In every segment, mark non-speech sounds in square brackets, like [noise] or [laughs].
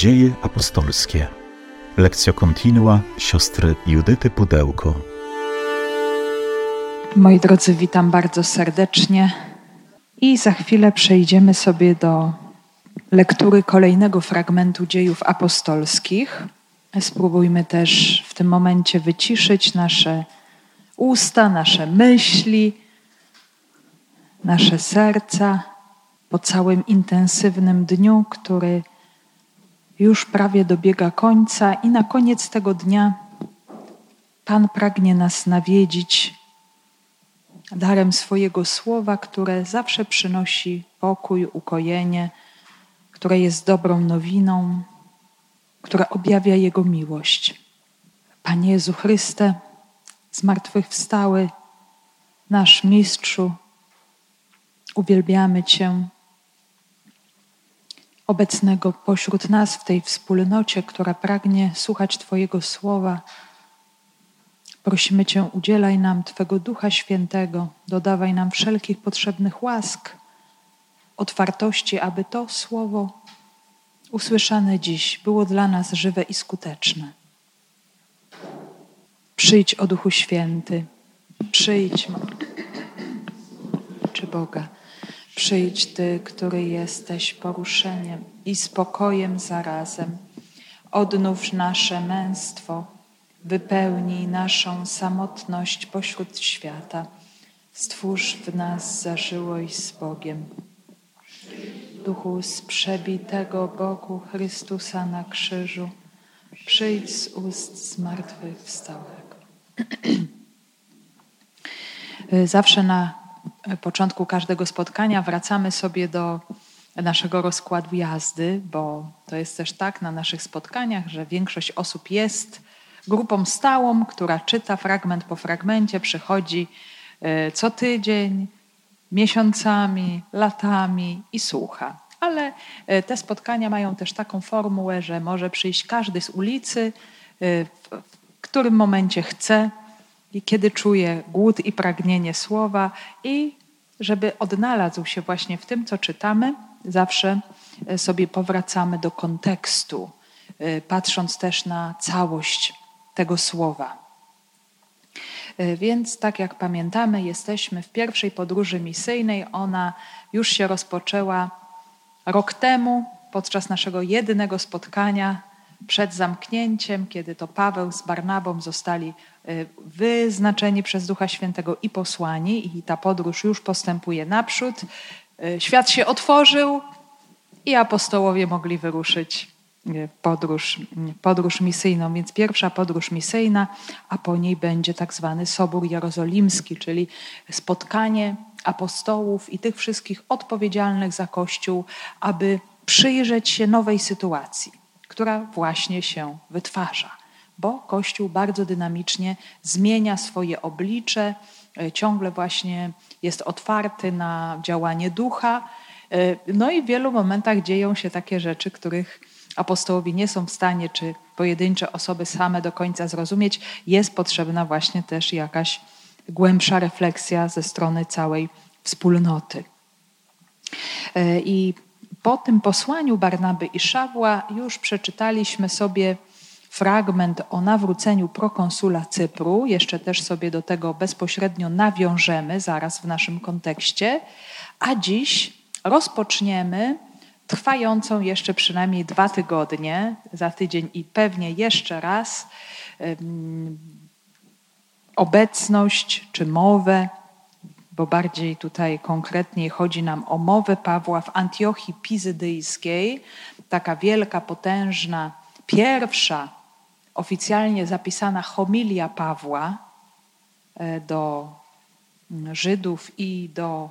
Dzieje apostolskie. Lekcja kontinua siostry Judyty Pudełko. Moi drodzy, witam bardzo serdecznie i za chwilę przejdziemy sobie do lektury kolejnego fragmentu dziejów apostolskich. Spróbujmy też w tym momencie wyciszyć nasze usta, nasze myśli, nasze serca po całym intensywnym dniu, który już prawie dobiega końca, i na koniec tego dnia Pan pragnie nas nawiedzić darem swojego słowa, które zawsze przynosi pokój, ukojenie, które jest dobrą nowiną, która objawia Jego miłość. Panie Jezu Chryste, zmartwychwstały, nasz Mistrzu, uwielbiamy Cię, obecnego pośród nas w tej wspólnocie, która pragnie słuchać Twojego słowa. Prosimy Cię, udzielaj nam Twego Ducha Świętego, dodawaj nam wszelkich potrzebnych łask, otwartości, aby to słowo usłyszane dziś było dla nas żywe i skuteczne. Przyjdź o Duchu Święty, przyjdź, czy Boga. Przyjdź Ty, który jesteś poruszeniem i spokojem zarazem. Odnów nasze męstwo, wypełnij naszą samotność pośród świata. Stwórz w nas zażyłość z Bogiem. Duchu z przebitego Bogu Chrystusa na krzyżu, przyjdź z ust zmartwychwstałego. [clears throat] Zawsze na początku każdego spotkania wracamy sobie do naszego rozkładu jazdy, bo to jest też tak na naszych spotkaniach, że większość osób jest grupą stałą, która czyta fragment po fragmencie, przychodzi e, co tydzień, miesiącami, latami i słucha. Ale e, te spotkania mają też taką formułę, że może przyjść każdy z ulicy, e, w którym momencie chce, i kiedy czuje głód i pragnienie słowa, i żeby odnalazł się właśnie w tym, co czytamy, zawsze e, sobie powracamy do kontekstu, e, patrząc też na całość tego słowa. E, więc, tak jak pamiętamy, jesteśmy w pierwszej podróży misyjnej. Ona już się rozpoczęła rok temu, podczas naszego jedynego spotkania przed zamknięciem, kiedy to Paweł z Barnabą zostali y, wyznaczeni przez Ducha Świętego i posłani, i ta podróż już postępuje naprzód. Y, świat się otworzył i apostołowie mogli wyruszyć y, podróż, podróż misyjną. Więc pierwsza podróż misyjna, a po niej będzie tak zwany Sobór Jerozolimski, czyli spotkanie apostołów i tych wszystkich odpowiedzialnych za Kościół, aby przyjrzeć się nowej sytuacji która właśnie się wytwarza, bo Kościół bardzo dynamicznie zmienia swoje oblicze, e, ciągle właśnie jest otwarty na działanie ducha. E, no i w wielu momentach dzieją się takie rzeczy, których apostołowie nie są w stanie, czy pojedyncze osoby same do końca zrozumieć. Jest potrzebna właśnie też jakaś głębsza refleksja ze strony całej wspólnoty. E, I po tym posłaniu Barnaby i Szawła już przeczytaliśmy sobie fragment o nawróceniu prokonsula Cypru. Jeszcze też sobie do tego bezpośrednio nawiążemy zaraz w naszym kontekście. A dziś rozpoczniemy trwającą jeszcze przynajmniej dwa tygodnie, za tydzień i pewnie jeszcze raz, obecność czy mowę bo bardziej tutaj konkretnie chodzi nam o mowę Pawła w Antiochii Pizydyjskiej, taka wielka, potężna, pierwsza oficjalnie zapisana homilia Pawła e, do mm, Żydów i do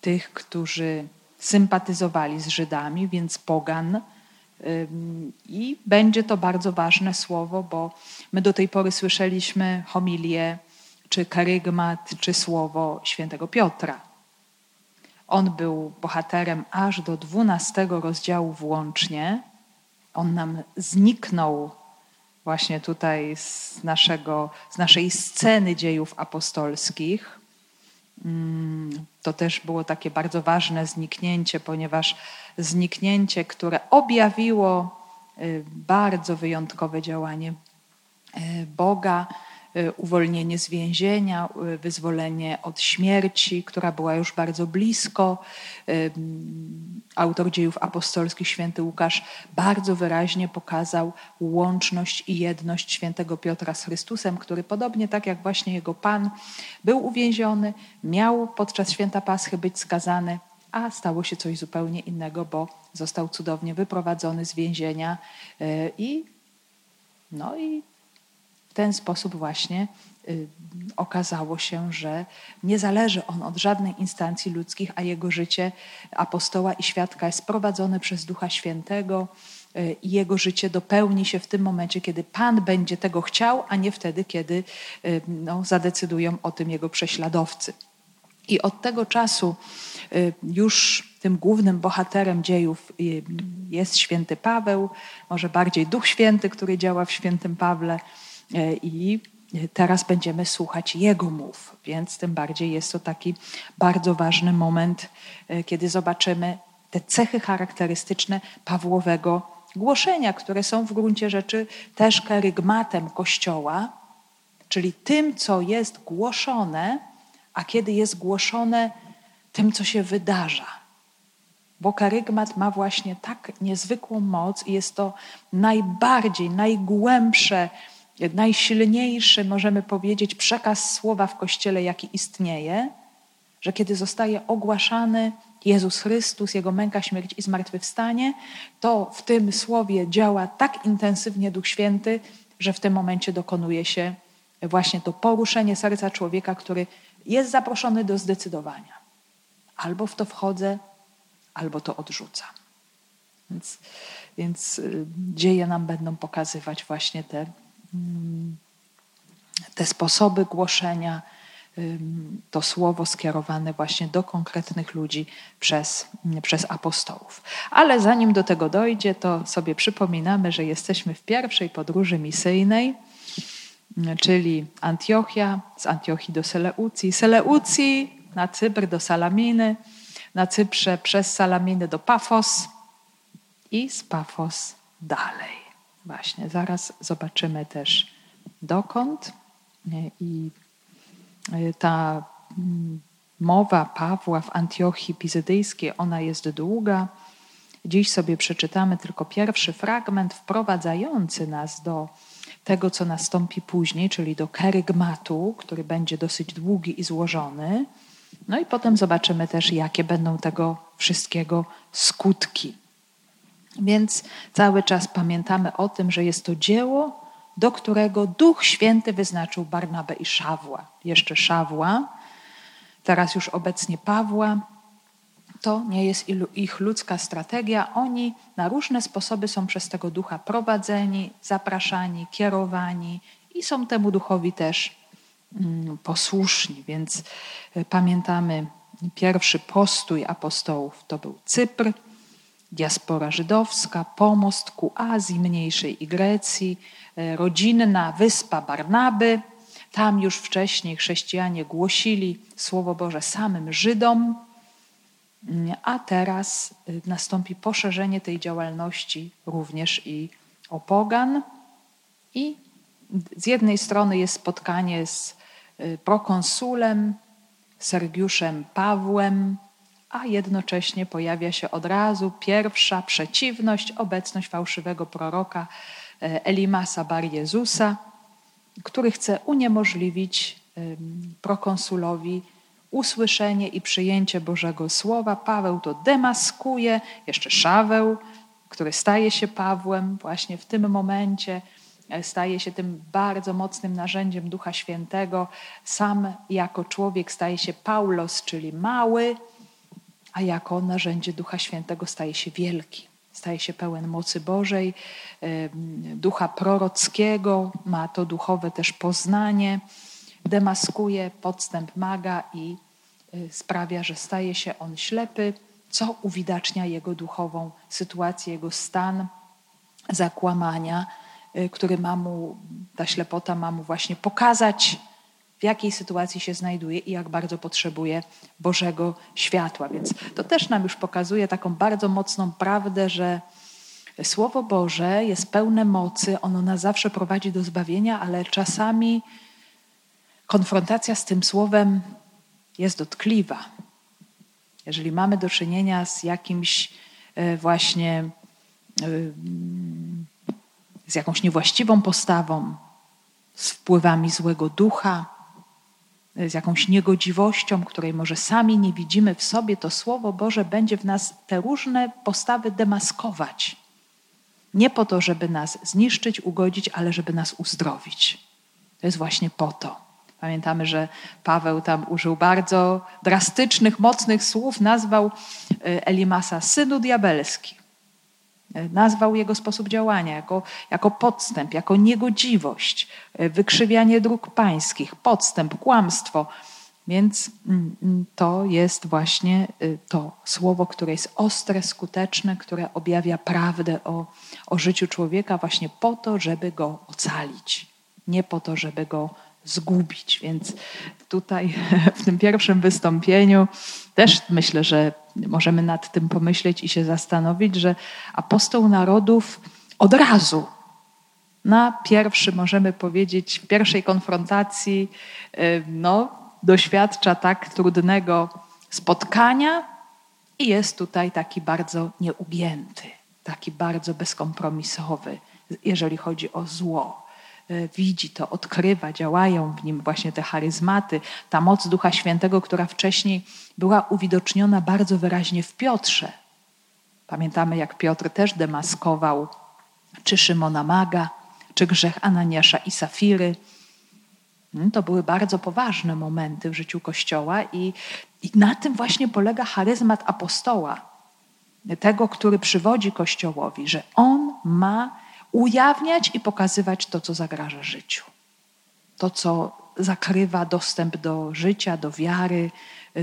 tych, którzy sympatyzowali z Żydami, więc pogan. I będzie to bardzo ważne słowo, bo my do tej pory słyszeliśmy homilię czy karygmat, czy słowo świętego Piotra. On był bohaterem aż do dwunastego rozdziału włącznie. On nam zniknął właśnie tutaj z, naszego, z naszej sceny dziejów apostolskich. Mm, to też było takie bardzo ważne zniknięcie, ponieważ zniknięcie, które objawiło bardzo wyjątkowe działanie Boga Y, uwolnienie z więzienia, y, wyzwolenie od śmierci, która była już bardzo blisko. Y, autor dziejów apostolskich, święty Łukasz, bardzo wyraźnie pokazał łączność i jedność świętego Piotra z Chrystusem, który podobnie tak jak właśnie jego Pan był uwięziony, miał podczas święta Paschy być skazany, a stało się coś zupełnie innego, bo został cudownie wyprowadzony z więzienia i no i ten sposób właśnie y, okazało się, że nie zależy on od żadnej instancji ludzkich, a jego życie apostoła i świadka jest prowadzone przez Ducha Świętego y, i jego życie dopełni się w tym momencie, kiedy Pan będzie tego chciał, a nie wtedy, kiedy y, no, zadecydują o tym jego prześladowcy. I od tego czasu już tym głównym bohaterem dziejów jest święty Paweł, może bardziej Duch Święty, który działa w świętym Pawle i teraz będziemy słuchać Jego mów, więc tym bardziej jest to taki bardzo ważny moment, e, kiedy zobaczymy te cechy charakterystyczne Pawłowego głoszenia, które są w gruncie rzeczy też kerygmatem Kościoła, czyli tym, co jest głoszone, a kiedy jest głoszone, tym, co się wydarza. Bo karygmat ma właśnie tak niezwykłą moc i jest to najbardziej, najgłębsze, najsilniejszy, możemy powiedzieć, przekaz słowa w Kościele, jaki istnieje, że kiedy zostaje ogłaszany Jezus Chrystus, Jego męka, śmierć i zmartwychwstanie, to w tym słowie działa tak intensywnie Duch Święty, że w tym momencie dokonuje się właśnie to poruszenie serca człowieka, który jest zaproszony do zdecydowania. Albo w to wchodzę, albo to odrzucam. Więc, więc y, dzieje nam będą pokazywać właśnie te te sposoby głoszenia, to słowo skierowane właśnie do konkretnych ludzi przez, przez apostołów. Ale zanim do tego dojdzie, to sobie przypominamy, że jesteśmy w pierwszej podróży misyjnej, czyli Antiochia, z Antiochii do Seleucji, Seleucji na Cypr do Salaminy, na Cyprze przez Salaminy do Pafos i z Pafos dalej. Właśnie, zaraz zobaczymy też dokąd. I e, ta mm, mowa Pawła w Antiochii Pizydyjskiej, ona jest długa. Dziś sobie przeczytamy tylko pierwszy fragment wprowadzający nas do tego, co nastąpi później, czyli do kerygmatu, który będzie dosyć długi i złożony. No i potem zobaczymy też, jakie będą tego wszystkiego skutki. Więc cały czas pamiętamy o tym, że jest to dzieło, do którego Duch Święty wyznaczył Barnabę i Szawła. Jeszcze Szawła, teraz już obecnie Pawła. To nie jest ich ludzka strategia. Oni na różne sposoby są przez tego ducha prowadzeni, zapraszani, kierowani i są temu duchowi też mm, posłuszni. Więc e, pamiętamy pierwszy postój apostołów to był Cypr diaspora żydowska, pomost ku Azji Mniejszej i Grecji, e, rodzinna wyspa Barnaby. Tam już wcześniej chrześcijanie głosili Słowo Boże samym Żydom, mm, a teraz e, nastąpi poszerzenie tej działalności również i o pogan. I z jednej strony jest spotkanie z e, prokonsulem Sergiuszem Pawłem, a jednocześnie pojawia się od razu pierwsza przeciwność, obecność fałszywego proroka e, Elimasa Bar Jezusa, który chce uniemożliwić prokonsulowi usłyszenie i przyjęcie Bożego Słowa. Paweł to demaskuje, jeszcze Szaweł, który staje się Pawłem właśnie w tym momencie, e, staje się tym bardzo mocnym narzędziem Ducha Świętego. Sam jako człowiek staje się Paulos, czyli mały, a jako narzędzie Ducha Świętego staje się wielki, staje się pełen mocy Bożej, ducha prorockiego, ma to duchowe też poznanie, demaskuje podstęp maga i y, sprawia, że staje się on ślepy, co uwidacznia jego duchową sytuację, jego stan zakłamania, y, który ma mu, ta ślepota ma mu właśnie pokazać, w jakiej sytuacji się znajduje i jak bardzo potrzebuje Bożego światła. Więc to też nam już pokazuje taką bardzo mocną prawdę, że Słowo Boże jest pełne mocy, ono nas zawsze prowadzi do zbawienia, ale czasami konfrontacja z tym słowem jest dotkliwa. Jeżeli mamy do czynienia z jakimś e, właśnie e, z jakąś niewłaściwą postawą, z wpływami złego ducha, z jakąś niegodziwością, której może sami nie widzimy w sobie, to Słowo Boże będzie w nas te różne postawy demaskować. Nie po to, żeby nas zniszczyć, ugodzić, ale żeby nas uzdrowić. To jest właśnie po to. Pamiętamy, że Paweł tam użył bardzo drastycznych, mocnych słów, nazwał y, Elimasa synu diabelski. Y, nazwał jego sposób działania jako, jako podstęp, jako niegodziwość, y, wykrzywianie dróg pańskich, podstęp, kłamstwo. Więc mm, mm, to jest właśnie to słowo, które jest ostre, skuteczne, które objawia prawdę o, o życiu człowieka właśnie po to, żeby go ocalić, nie po to, żeby go zgubić. Więc tutaj [laughs] w tym pierwszym wystąpieniu też myślę, że możemy nad tym pomyśleć i się zastanowić, że apostoł narodów od razu na pierwszy, możemy powiedzieć, w pierwszej konfrontacji, no, doświadcza tak trudnego spotkania i jest tutaj taki bardzo nieugięty, taki bardzo bezkompromisowy, jeżeli chodzi o zło. E, widzi to, odkrywa, działają w nim właśnie te charyzmaty, ta moc Ducha Świętego, która wcześniej była uwidoczniona bardzo wyraźnie w Piotrze. Pamiętamy, jak Piotr też demaskował czy Szymona Maga, czy grzech Ananiasza i Safiry. Hmm, to były bardzo poważne momenty w życiu Kościoła i, i na tym właśnie polega charyzmat apostoła, tego, który przywodzi Kościołowi, że on ma ujawniać i pokazywać to, co zagraża życiu. To, co zakrywa dostęp do życia, do wiary,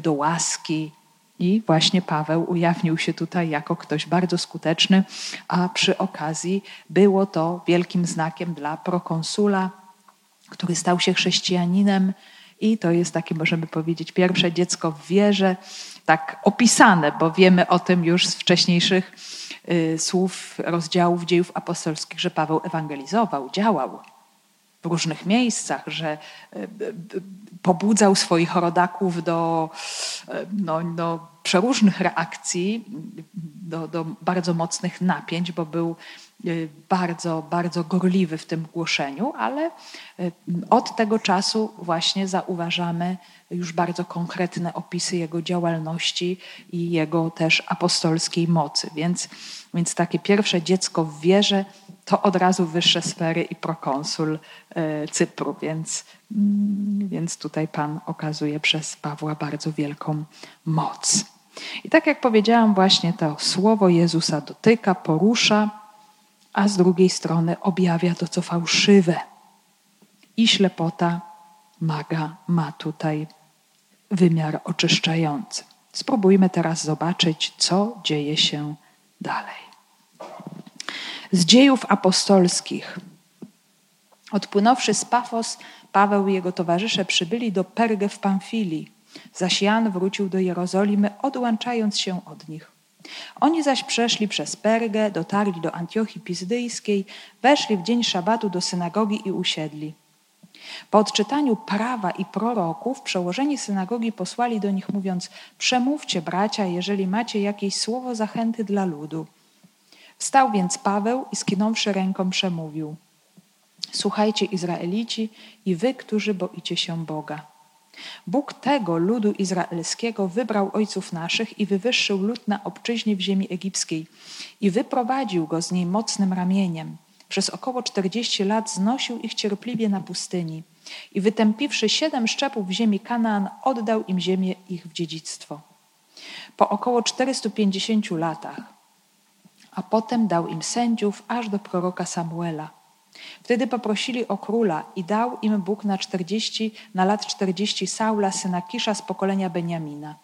do łaski. I właśnie Paweł ujawnił się tutaj jako ktoś bardzo skuteczny, a przy okazji było to wielkim znakiem dla prokonsula, który stał się chrześcijaninem. I to jest takie, możemy powiedzieć, pierwsze dziecko w wierze, tak opisane, bo wiemy o tym już z wcześniejszych słów rozdziałów dziejów apostolskich, że Paweł ewangelizował, działał w różnych miejscach, że y, y, pobudzał swoich rodaków do no, no, przeróżnych reakcji, do, do bardzo mocnych napięć, bo był bardzo, bardzo gorliwy w tym głoszeniu, ale od tego czasu właśnie zauważamy już bardzo konkretne opisy jego działalności i jego też apostolskiej mocy. Więc, więc takie pierwsze dziecko w wierze to od razu wyższe sfery i prokonsul e, Cypru, więc, mm, więc tutaj Pan okazuje przez Pawła bardzo wielką moc. I tak jak powiedziałam, właśnie to słowo Jezusa dotyka, porusza, a z drugiej strony objawia to, co fałszywe. I ślepota maga ma tutaj wymiar oczyszczający. Spróbujmy teraz zobaczyć, co dzieje się dalej. Z dziejów apostolskich. Odpłynąwszy z Pafos, Paweł i jego towarzysze przybyli do Pergę w Pamfilii, zaś Jan wrócił do Jerozolimy, odłączając się od nich. Oni zaś przeszli przez Pergę, dotarli do Antiochii Pizdyjskiej, weszli w dzień szabatu do synagogi i usiedli. Po odczytaniu prawa i proroków przełożeni synagogi posłali do nich mówiąc: Przemówcie, bracia, jeżeli macie jakieś słowo zachęty dla ludu. Wstał więc Paweł i skinąwszy ręką przemówił: Słuchajcie, Izraelici, i wy, którzy boicie się Boga. Bóg tego ludu izraelskiego wybrał ojców naszych i wywyższył lud na obczyźnie w ziemi egipskiej i wyprowadził go z niej mocnym ramieniem przez około czterdzieści lat znosił ich cierpliwie na pustyni i wytępiwszy siedem szczepów w ziemi Kanaan, oddał im ziemię ich w dziedzictwo. Po około 450 latach, a potem dał im sędziów aż do proroka Samuela. Wtedy poprosili o króla i dał im Bóg na, 40, na lat czterdzieści Saula, syna Kisza z pokolenia Beniamina.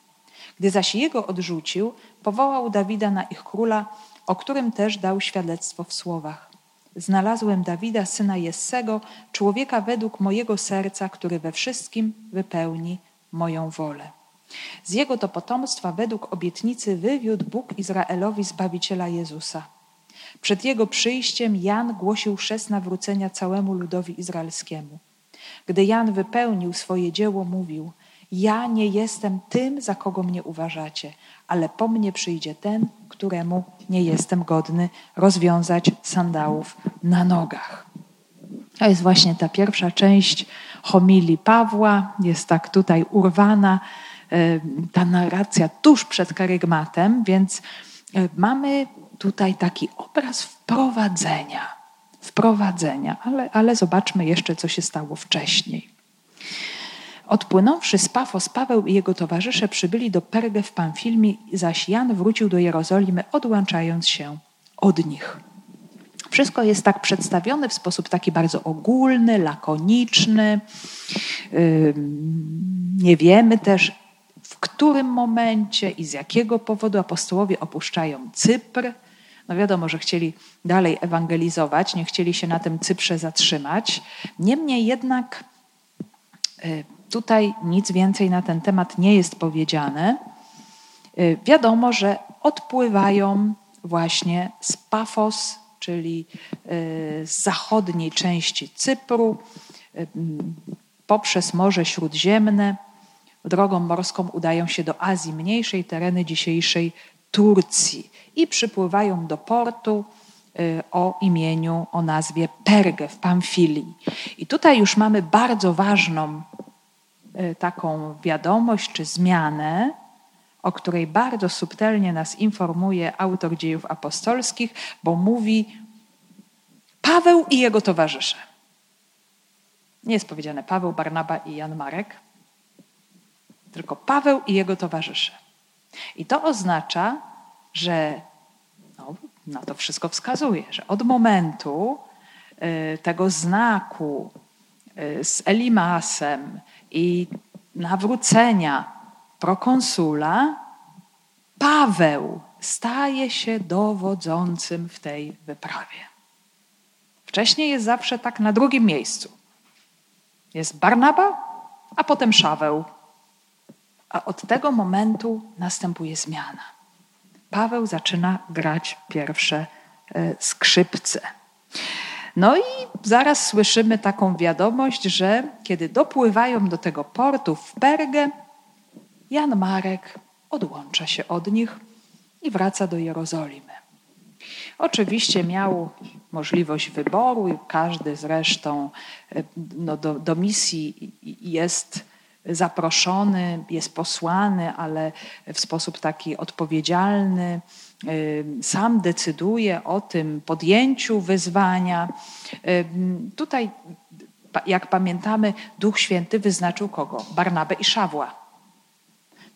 Gdy zaś jego odrzucił, powołał Dawida na ich króla, o którym też dał świadectwo w słowach. Znalazłem Dawida, syna Jessego, człowieka według mojego serca, który we wszystkim wypełni moją wolę. Z jego to potomstwa według obietnicy wywiódł Bóg Izraelowi Zbawiciela Jezusa. Przed jego przyjściem Jan głosił chrzest nawrócenia całemu ludowi izraelskiemu. Gdy Jan wypełnił swoje dzieło, mówił: Ja nie jestem tym, za kogo mnie uważacie, ale po mnie przyjdzie ten, któremu nie jestem godny rozwiązać sandałów na nogach. To jest właśnie ta pierwsza część homilii Pawła, jest tak tutaj urwana e, ta narracja tuż przed karygmatem, więc e, mamy tutaj taki obraz wprowadzenia. Wprowadzenia, ale, ale zobaczmy jeszcze, co się stało wcześniej. Odpłynąwszy z Pafos, Paweł i jego towarzysze przybyli do Pergę w Pamfilmii, zaś Jan wrócił do Jerozolimy, odłączając się od nich. Wszystko jest tak przedstawione w sposób taki bardzo ogólny, lakoniczny. Nie wiemy też, w którym momencie i z jakiego powodu apostołowie opuszczają Cypr. No wiadomo, że chcieli dalej ewangelizować, nie chcieli się na tym Cyprze zatrzymać. Niemniej jednak y, tutaj nic więcej na ten temat nie jest powiedziane. Y, wiadomo, że odpływają właśnie z Pafos, czyli y, z zachodniej części Cypru, poprzez Morze Śródziemne. Drogą morską udają się do Azji Mniejszej, tereny dzisiejszej Turcji i przypływają do portu y, o imieniu, o nazwie Pergę w Pamfilii. I tutaj już mamy bardzo ważną y, taką wiadomość czy zmianę, o której bardzo subtelnie nas informuje autor dziejów apostolskich, bo mówi Paweł i jego towarzysze. Nie jest powiedziane Paweł, Barnaba i Jan Marek, tylko Paweł i jego towarzysze. I to oznacza, że no, na to wszystko wskazuje, że od momentu y, tego znaku y, z Elimasem i nawrócenia prokonsula, Paweł staje się dowodzącym w tej wyprawie. Wcześniej jest zawsze tak na drugim miejscu. Jest Barnaba, a potem Szaweł. A od tego momentu następuje zmiana. Paweł zaczyna grać pierwsze e, skrzypce. No i zaraz słyszymy taką wiadomość, że kiedy dopływają do tego portu w Pergę, Jan Marek odłącza się od nich i wraca do Jerozolimy. Oczywiście miał możliwość wyboru i każdy zresztą e, no, do, do misji jest zaproszony, jest posłany, ale w sposób taki odpowiedzialny. Y, sam decyduje o tym podjęciu wyzwania. Y, tutaj, jak pamiętamy, Duch Święty wyznaczył kogo? Barnabę i Szawła.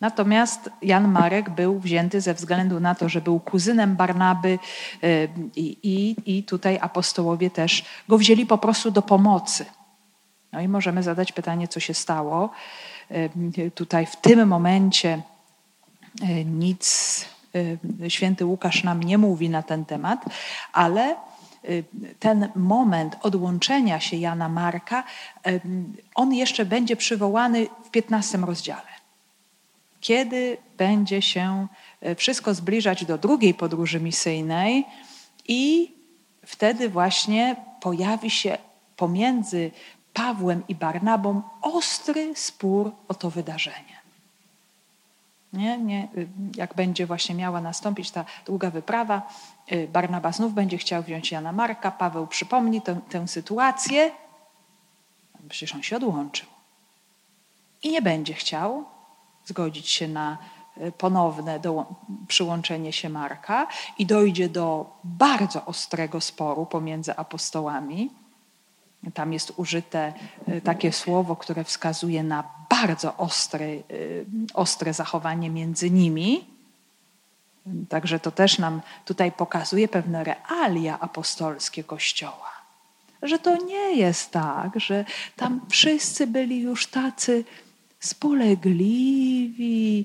Natomiast Jan Marek był wzięty ze względu na to, że był kuzynem Barnaby y, i, i, i tutaj apostołowie też go wzięli po prostu do pomocy. No i możemy zadać pytanie, co się stało. Tutaj w tym momencie e, nic e, święty Łukasz nam nie mówi na ten temat, ale e, ten moment odłączenia się Jana Marka, on jeszcze będzie przywołany w 15 rozdziale. Kiedy będzie się wszystko zbliżać do drugiej podróży misyjnej i wtedy właśnie pojawi się pomiędzy Pawłem i Barnabą ostry spór o to wydarzenie. Nie, nie, jak będzie właśnie miała nastąpić ta długa wyprawa, y, Barnaba znów będzie chciał wziąć Jana Marka, Paweł przypomni tę, tę sytuację, przecież on się odłączył. I nie będzie chciał zgodzić się na y, ponowne przyłączenie się Marka i dojdzie do bardzo ostrego sporu pomiędzy apostołami tam jest użyte y, takie słowo, które wskazuje na bardzo ostre, y, ostre zachowanie między nimi. Także to też nam tutaj pokazuje pewne realia apostolskie Kościoła. Że to nie jest tak, że tam wszyscy byli już tacy spolegliwi,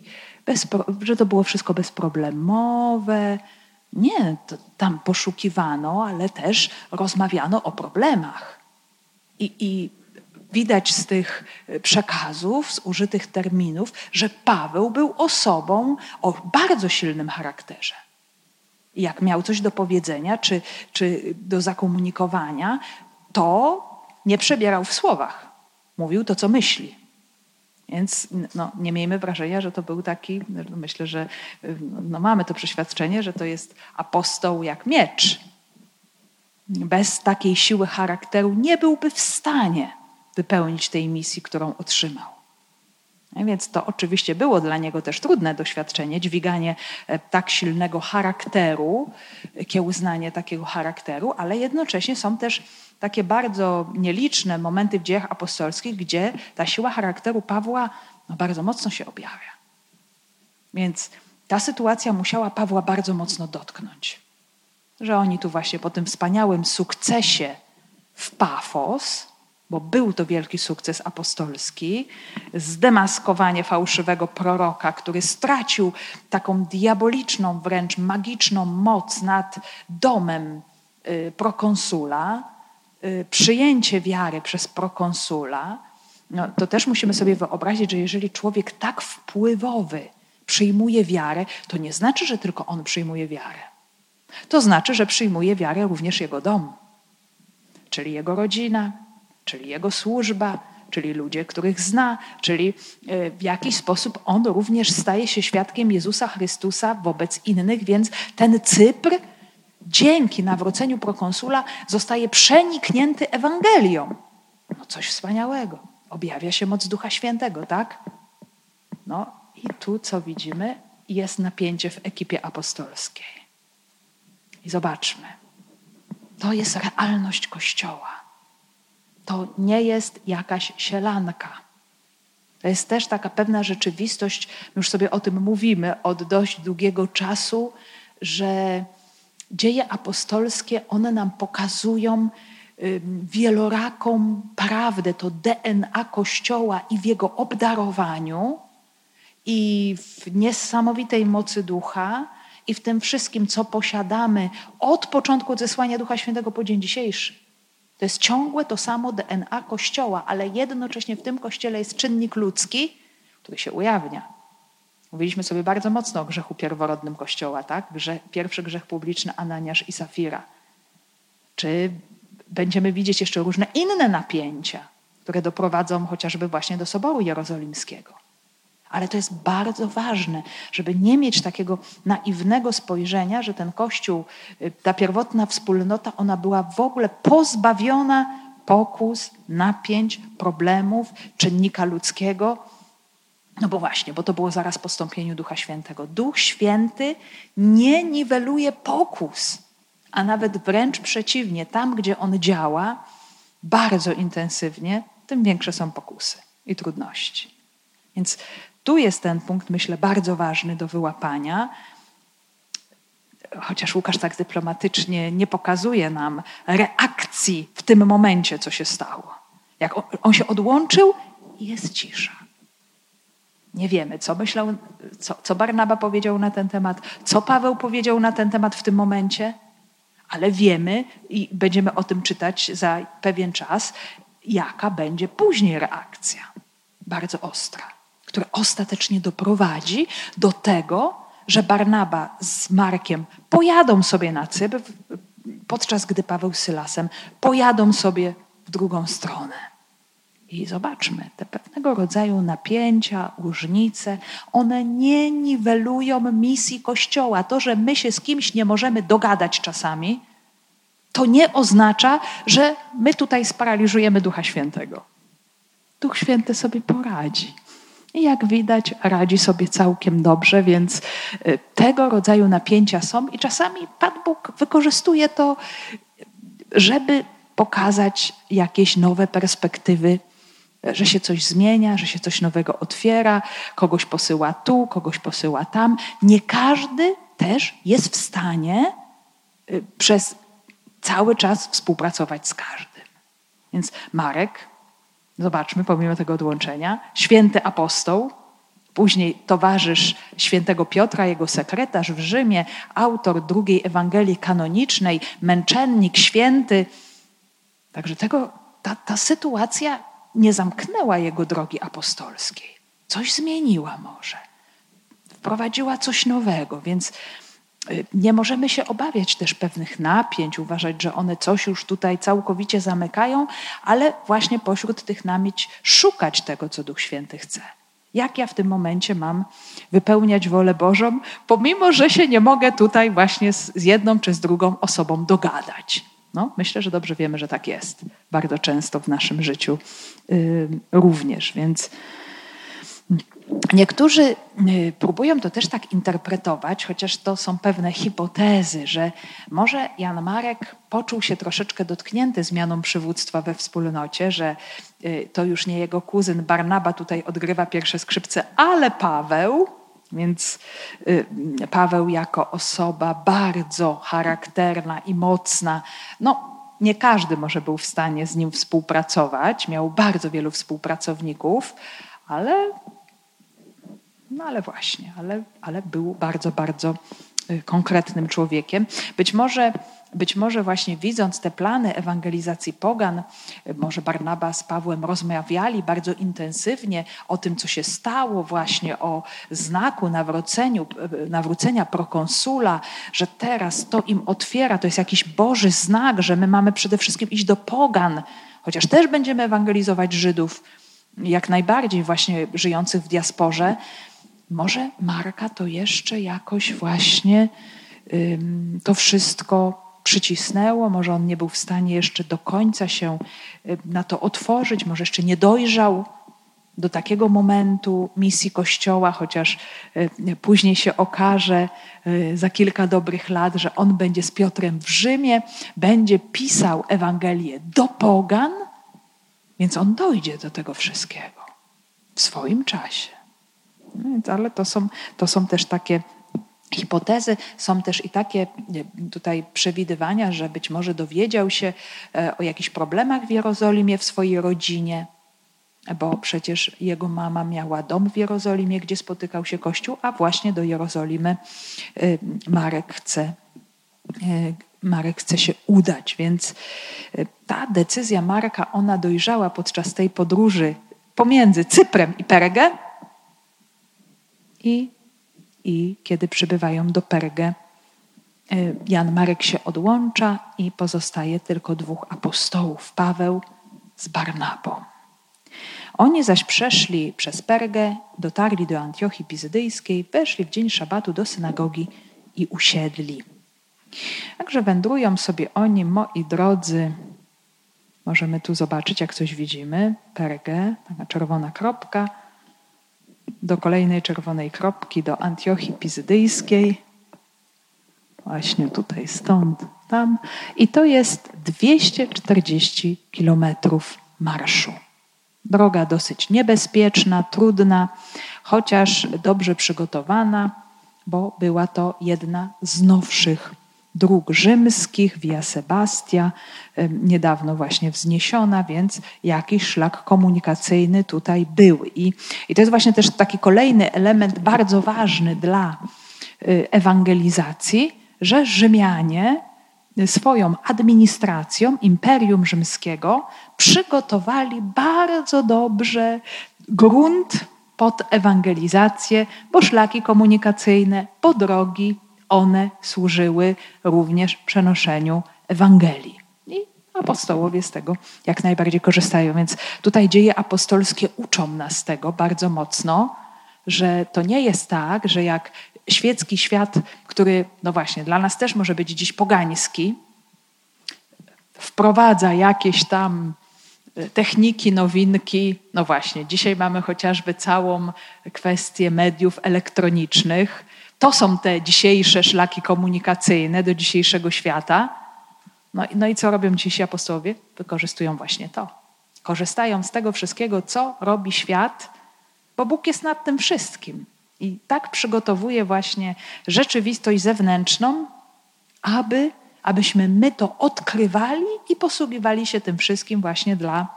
że to było wszystko bezproblemowe. Nie, tam poszukiwano, ale też rozmawiano o problemach. I, I widać z tych przekazów, z użytych terminów, że Paweł był osobą o bardzo silnym charakterze. Jak miał coś do powiedzenia czy, czy do zakomunikowania, to nie przebierał w słowach. Mówił to, co myśli. Więc no, nie miejmy wrażenia, że to był taki, myślę, że no, mamy to przeświadczenie, że to jest apostoł jak miecz. Bez takiej siły charakteru nie byłby w stanie wypełnić tej misji, którą otrzymał. Więc to oczywiście było dla niego też trudne doświadczenie, dźwiganie e, tak silnego charakteru, kiełznanie takiego charakteru, ale jednocześnie są też takie bardzo nieliczne momenty w dziejach apostolskich, gdzie ta siła charakteru Pawła no, bardzo mocno się objawia. Więc ta sytuacja musiała Pawła bardzo mocno dotknąć. Że oni tu właśnie po tym wspaniałym sukcesie w Pafos, bo był to wielki sukces apostolski, zdemaskowanie fałszywego proroka, który stracił taką diaboliczną, wręcz magiczną moc nad domem y, prokonsula, y, przyjęcie wiary przez prokonsula, no, to też musimy sobie wyobrazić, że jeżeli człowiek tak wpływowy przyjmuje wiarę, to nie znaczy, że tylko on przyjmuje wiarę. To znaczy, że przyjmuje wiarę również jego dom, czyli jego rodzina, czyli jego służba, czyli ludzie, których zna, czyli e, w jakiś sposób on również staje się świadkiem Jezusa Chrystusa wobec innych, więc ten Cypr dzięki nawróceniu prokonsula zostaje przeniknięty Ewangelią. No coś wspaniałego. Objawia się moc Ducha Świętego, tak? No i tu, co widzimy, jest napięcie w ekipie apostolskiej. I zobaczmy. To jest realność Kościoła to nie jest jakaś sielanka. To jest też taka pewna rzeczywistość, my już sobie o tym mówimy od dość długiego czasu, że dzieje apostolskie, one nam pokazują wieloraką prawdę, to DNA Kościoła i w jego obdarowaniu, i w niesamowitej mocy ducha, i w tym wszystkim, co posiadamy od początku zesłania Ducha Świętego po dzień dzisiejszy. To jest ciągłe to samo DNA Kościoła, ale jednocześnie w tym Kościele jest czynnik ludzki, który się ujawnia. Mówiliśmy sobie bardzo mocno o grzechu pierworodnym Kościoła, tak? Pierwszy grzech publiczny Ananiasz i Safira. Czy będziemy widzieć jeszcze różne inne napięcia, które doprowadzą chociażby właśnie do Soboru Jerozolimskiego. Ale to jest bardzo ważne, żeby nie mieć takiego naiwnego spojrzenia, że ten Kościół, y, ta pierwotna wspólnota, ona była w ogóle pozbawiona pokus, napięć, problemów, czynnika ludzkiego. No bo właśnie, bo to było zaraz po stąpieniu Ducha Świętego. Duch Święty nie niweluje pokus, a nawet wręcz przeciwnie, tam gdzie on działa bardzo intensywnie, tym większe są pokusy i trudności. Więc tu jest ten punkt, myślę, bardzo ważny do wyłapania. Chociaż Łukasz tak dyplomatycznie nie pokazuje nam reakcji w tym momencie, co się stało. Jak on, się odłączył jest cisza. Nie wiemy, co myślał, co, co Barnaba powiedział na ten temat, co Paweł powiedział na ten temat w tym momencie, ale wiemy i będziemy o tym czytać za pewien czas, jaka będzie później reakcja. Bardzo ostra które ostatecznie doprowadzi do tego, że Barnaba z Markiem pojadą sobie na Cypr, podczas gdy Paweł z Sylasem pojadą sobie w drugą stronę. I zobaczmy, te pewnego rodzaju napięcia, różnice, one nie niwelują misji Kościoła. To, że my się z kimś nie możemy dogadać czasami, to nie oznacza, że my tutaj sparaliżujemy Ducha Świętego. Duch Święty sobie poradzi. I jak widać, radzi sobie całkiem dobrze, więc y, tego rodzaju napięcia są i czasami Pan Bóg wykorzystuje to, żeby pokazać jakieś nowe perspektywy, że się coś zmienia, że się coś nowego otwiera, kogoś posyła tu, kogoś posyła tam. Nie każdy też jest w stanie y, przez cały czas współpracować z każdym. Więc Marek Zobaczmy, pomimo tego odłączenia, święty apostoł, później towarzysz świętego Piotra, jego sekretarz w Rzymie, autor drugiej Ewangelii kanonicznej, męczennik, święty. Także tego, ta, ta sytuacja nie zamknęła jego drogi apostolskiej. Coś zmieniła może. Wprowadziła coś nowego, więc nie możemy się obawiać też pewnych napięć, uważać, że one coś już tutaj całkowicie zamykają, ale właśnie pośród tych napięć szukać tego, co Duch Święty chce. Jak ja w tym momencie mam wypełniać wolę Bożą, pomimo że się nie mogę tutaj właśnie z, jedną czy z drugą osobą dogadać. No, myślę, że dobrze wiemy, że tak jest bardzo często w naszym życiu yy, również. Więc Niektórzy y, próbują to też tak interpretować, chociaż to są pewne hipotezy, że może Jan Marek poczuł się troszeczkę dotknięty zmianą przywództwa we wspólnocie, że y, to już nie jego kuzyn Barnaba tutaj odgrywa pierwsze skrzypce, ale Paweł, więc y, Paweł jako osoba bardzo charakterna i mocna, no nie każdy może był w stanie z nim współpracować, miał bardzo wielu współpracowników, ale no ale właśnie, ale, ale był bardzo, bardzo y, konkretnym człowiekiem. Być może, być może właśnie widząc te plany ewangelizacji pogan, y, może Barnaba z Pawłem rozmawiali bardzo intensywnie o tym, co się stało, właśnie o znaku nawróceniu, y, nawrócenia prokonsula, że teraz to im otwiera, to jest jakiś Boży znak, że my mamy przede wszystkim iść do pogan, chociaż też będziemy ewangelizować Żydów, jak najbardziej właśnie żyjących w diasporze, może Marka to jeszcze jakoś właśnie to wszystko przycisnęło, może on nie był w stanie jeszcze do końca się na to otworzyć, może jeszcze nie dojrzał do takiego momentu misji Kościoła, chociaż później się okaże y, za kilka dobrych lat, że on będzie z Piotrem w Rzymie, będzie pisał Ewangelię do Pogan, więc on dojdzie do tego wszystkiego w swoim czasie. No ale to są, to są też takie hipotezy, są też i takie tutaj przewidywania, że być może dowiedział się e, o jakichś problemach w Jerozolimie w swojej rodzinie, bo przecież jego mama miała dom w Jerozolimie, gdzie spotykał się Kościół, a właśnie do Jerozolimy e, Marek chce, e, Marek chce się udać. Więc ta decyzja Marka, ona dojrzała podczas tej podróży pomiędzy Cyprem i Pergę, i, i kiedy przybywają do Pergę, e, Jan Marek się odłącza i pozostaje tylko dwóch apostołów, Paweł z Barnabą. Oni zaś przeszli przez Pergę, dotarli do Antiochii Pizydyjskiej, weszli w dzień szabatu do synagogi i usiedli. Także wędrują sobie oni, moi drodzy. Możemy tu zobaczyć, jak coś widzimy. Pergę, taka czerwona kropka do kolejnej czerwonej kropki, do Antiochii Pizydyjskiej. Właśnie tutaj, stąd, tam. I to jest 240 kilometrów marszu. Droga dosyć niebezpieczna, trudna, chociaż dobrze przygotowana, bo była to jedna z nowszych dróg rzymskich, Via Sebastia, niedawno właśnie wzniesiona, więc jakiś szlak komunikacyjny tutaj był. I, I to jest właśnie też taki kolejny element bardzo ważny dla y, ewangelizacji, że Rzymianie swoją administracją Imperium Rzymskiego przygotowali bardzo dobrze grunt pod ewangelizację, bo szlaki komunikacyjne, po drogi one służyły również przenoszeniu Ewangelii. I apostołowie z tego jak najbardziej korzystają. Więc tutaj dzieje apostolskie uczą nas tego bardzo mocno, że to nie jest tak, że jak świecki świat, który, no właśnie, dla nas też może być dziś pogański, wprowadza jakieś tam e, techniki, nowinki. No właśnie, dzisiaj mamy chociażby całą kwestię mediów elektronicznych, to są te dzisiejsze szlaki komunikacyjne do dzisiejszego świata. No, no i co robią dzisiejsi apostołowie? Wykorzystują właśnie to. Korzystają z tego wszystkiego, co robi świat, bo Bóg jest nad tym wszystkim. I tak przygotowuje właśnie rzeczywistość zewnętrzną, aby, abyśmy my to odkrywali i posługiwali się tym wszystkim właśnie dla,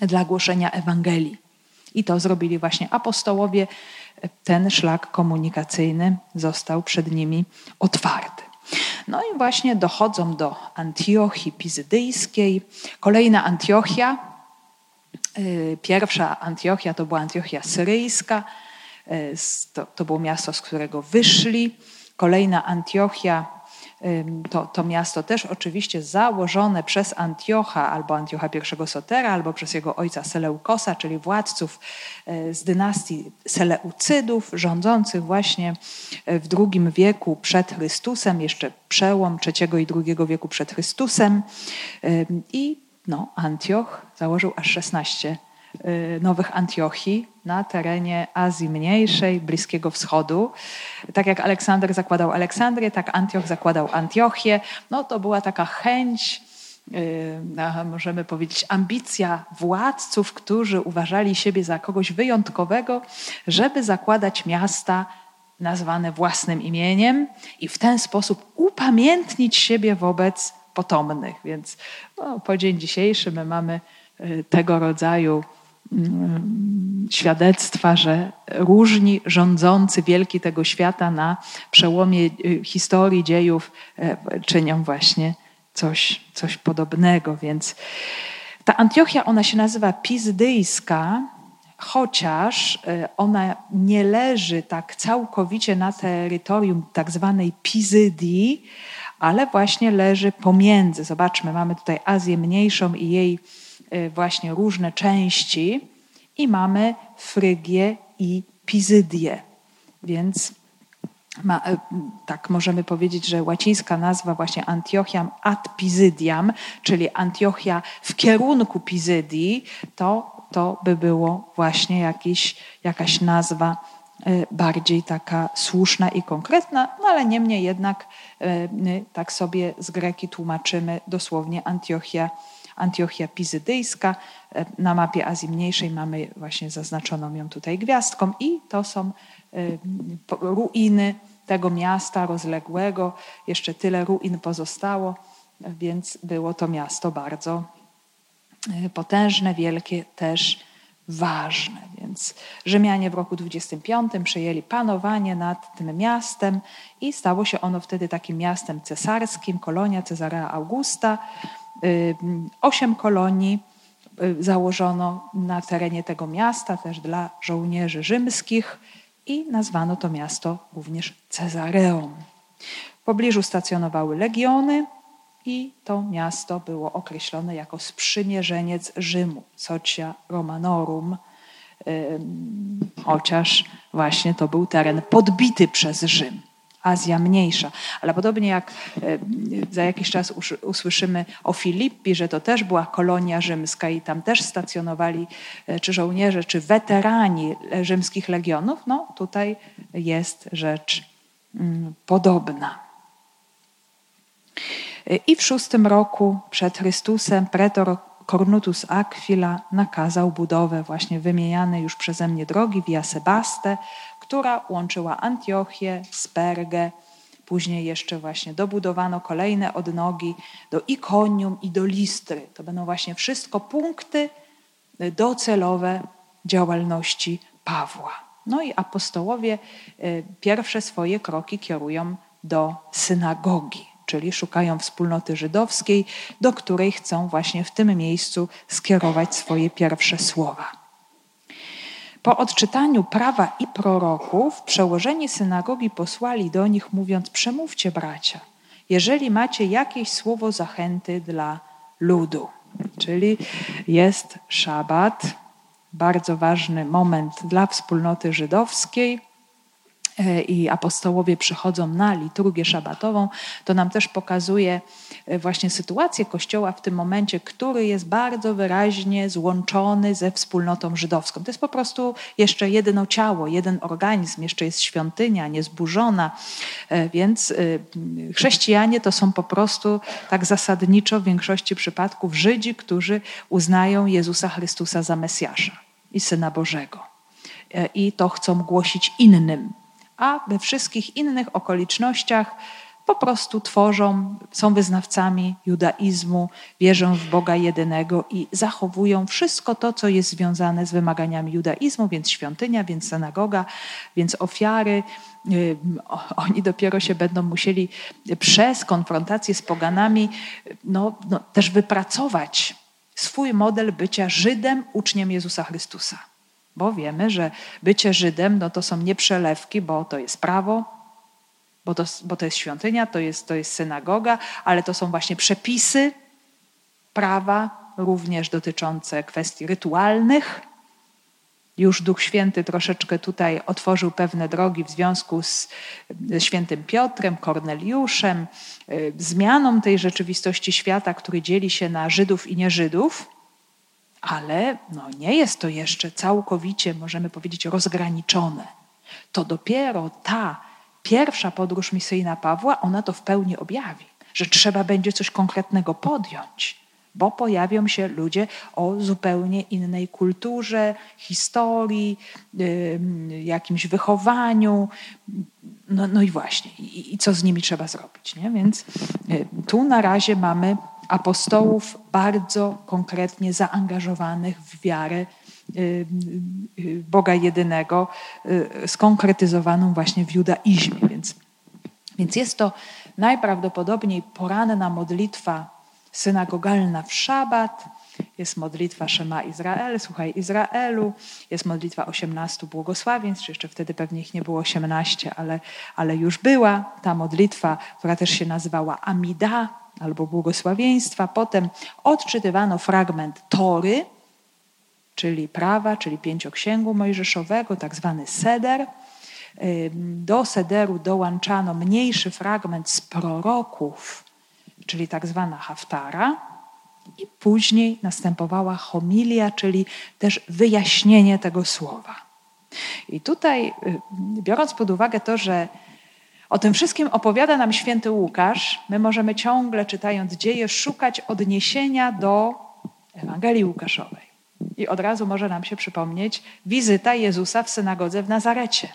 dla głoszenia Ewangelii. I to zrobili właśnie apostołowie ten szlak komunikacyjny został przed nimi otwarty. No i właśnie dochodzą do Antiochii Pizydyjskiej. Kolejna Antiochia, y, pierwsza Antiochia to była Antiochia syryjska, y, to, to było miasto, z którego wyszli kolejna Antiochia, to, to miasto też oczywiście założone przez Antiocha albo Antiocha I Sotera, albo przez jego ojca Seleukosa, czyli władców e, z dynastii Seleucydów, rządzących właśnie e, w II wieku przed Chrystusem, jeszcze przełom III i II wieku przed Chrystusem. I no, Antioch założył aż 16 Y, nowych Antiochii na terenie Azji Mniejszej, Bliskiego Wschodu. Tak jak Aleksander zakładał Aleksandrię, tak Antioch zakładał Antiochię. No to była taka chęć, y, możemy powiedzieć, ambicja władców, którzy uważali siebie za kogoś wyjątkowego, żeby zakładać miasta nazwane własnym imieniem i w ten sposób upamiętnić siebie wobec potomnych. Więc no, po dzień dzisiejszy my mamy y, tego rodzaju świadectwa, że różni rządzący wielki tego świata na przełomie y, historii, dziejów e, czynią właśnie coś, coś podobnego. Więc ta Antiochia, ona się nazywa Pizdyjska, chociaż e, ona nie leży tak całkowicie na terytorium tak zwanej Pizydii, ale właśnie leży pomiędzy. Zobaczmy, mamy tutaj Azję Mniejszą i jej właśnie różne części i mamy Frygię i Pizydię. Więc ma, y, tak możemy powiedzieć, że łacińska nazwa właśnie Antiochiam ad Pizydiam, czyli Antiochia w kierunku Pizydii, to, to by było właśnie jakiś, jakaś nazwa y, bardziej taka słuszna i konkretna, no ale niemniej jednak tak sobie z greki tłumaczymy dosłownie Antiochia Antiochia Pizydyjska. E, na mapie Azji Mniejszej mamy właśnie zaznaczoną ją tutaj gwiazdką i to są e, ruiny tego miasta rozległego. Jeszcze tyle ruin pozostało, więc było to miasto bardzo e, potężne, wielkie, też ważne. Więc Rzymianie w roku 25 przejęli panowanie nad tym miastem i stało się ono wtedy takim miastem cesarskim, kolonia Cezarea Augusta. Osiem kolonii y, założono na terenie tego miasta, też dla żołnierzy rzymskich i nazwano to miasto również Cezareą. W pobliżu stacjonowały legiony i to miasto było określone jako sprzymierzeniec Rzymu, Socia Romanorum, chociaż właśnie to był teren podbity przez Rzym. Azja Mniejsza. Ale podobnie jak e, za jakiś czas usłyszymy o Filippi, że to też była kolonia rzymska i tam też stacjonowali e, czy żołnierze, czy weterani rzymskich legionów, no tutaj jest rzecz mm, podobna. E, I w szóstym roku przed Chrystusem pretor Cornutus Aquila nakazał budowę właśnie wymienianej już przeze mnie drogi Via Sebaste, która łączyła Antiochię z Pergę. Później jeszcze właśnie dobudowano kolejne odnogi do Ikonium i do Listry. To będą właśnie wszystko punkty docelowe działalności Pawła. No i apostołowie y, pierwsze swoje kroki kierują do synagogi, czyli szukają wspólnoty żydowskiej, do której chcą właśnie w tym miejscu skierować swoje pierwsze słowa. Po odczytaniu prawa i proroków, przełożeni synagogi posłali do nich, mówiąc: Przemówcie, bracia, jeżeli macie jakieś słowo zachęty dla ludu. Czyli jest szabat, bardzo ważny moment dla wspólnoty żydowskiej. E, i apostołowie przychodzą na liturgię szabatową, to nam też pokazuje e, właśnie sytuację Kościoła w tym momencie, który jest bardzo wyraźnie złączony ze wspólnotą żydowską. To jest po prostu jeszcze jedno ciało, jeden organizm, jeszcze jest świątynia niezburzona, e, więc chrześcijanie to są po prostu tak zasadniczo w większości przypadków Żydzi, którzy uznają Jezusa Chrystusa za Mesjasza i Syna Bożego. I to chcą głosić innym a we wszystkich innych okolicznościach po prostu tworzą, są wyznawcami judaizmu, wierzą w Boga jedynego i zachowują wszystko to, co jest związane z wymaganiami judaizmu, więc świątynia, więc synagoga, więc ofiary. Oni dopiero się będą musieli przez konfrontację z poganami no, no, też wypracować swój model bycia Żydem, uczniem Jezusa Chrystusa bo wiemy, że bycie Żydem no to są nie przelewki, bo to jest prawo, bo to, bo to jest świątynia, to jest, to jest synagoga, ale to są właśnie przepisy prawa, również dotyczące kwestii rytualnych. Już Duch Święty troszeczkę tutaj otworzył pewne drogi w związku z świętym Piotrem, Korneliuszem, y, zmianą tej rzeczywistości świata, który dzieli się na Żydów i nieżydów, ale no, nie jest to jeszcze całkowicie, możemy powiedzieć, rozgraniczone. To dopiero ta pierwsza podróż misyjna Pawła, ona to w pełni objawi, że trzeba będzie coś konkretnego podjąć bo pojawią się ludzie o zupełnie innej kulturze, historii, jakimś wychowaniu. No, no i właśnie, i, i, co z nimi trzeba zrobić. Nie? Więc y, tu na razie mamy apostołów bardzo konkretnie zaangażowanych w wiarę y, y, Boga jedynego, skonkretyzowaną właśnie w judaizmie. Więc, więc jest to najprawdopodobniej poranna modlitwa synagogalna w szabat, jest modlitwa Szema Izrael, słuchaj Izraelu, jest modlitwa 18 błogosławieństw, jeszcze wtedy pewnie ich nie było 18, ale, ale już była ta modlitwa, która też się nazywała Amida albo błogosławieństwa. Potem odczytywano fragment Tory, czyli prawa, czyli pięcioksięgu mojżeszowego, tak zwany seder. Do sederu dołączano mniejszy fragment z proroków, czyli tak zwana haftara, i później następowała homilia, czyli też wyjaśnienie tego słowa. I tutaj, y, biorąc pod uwagę to, że o tym wszystkim opowiada nam święty Łukasz, my możemy ciągle, czytając dzieje, szukać odniesienia do Ewangelii Łukaszowej. I od razu może nam się przypomnieć wizyta Jezusa w synagodze w Nazarecie.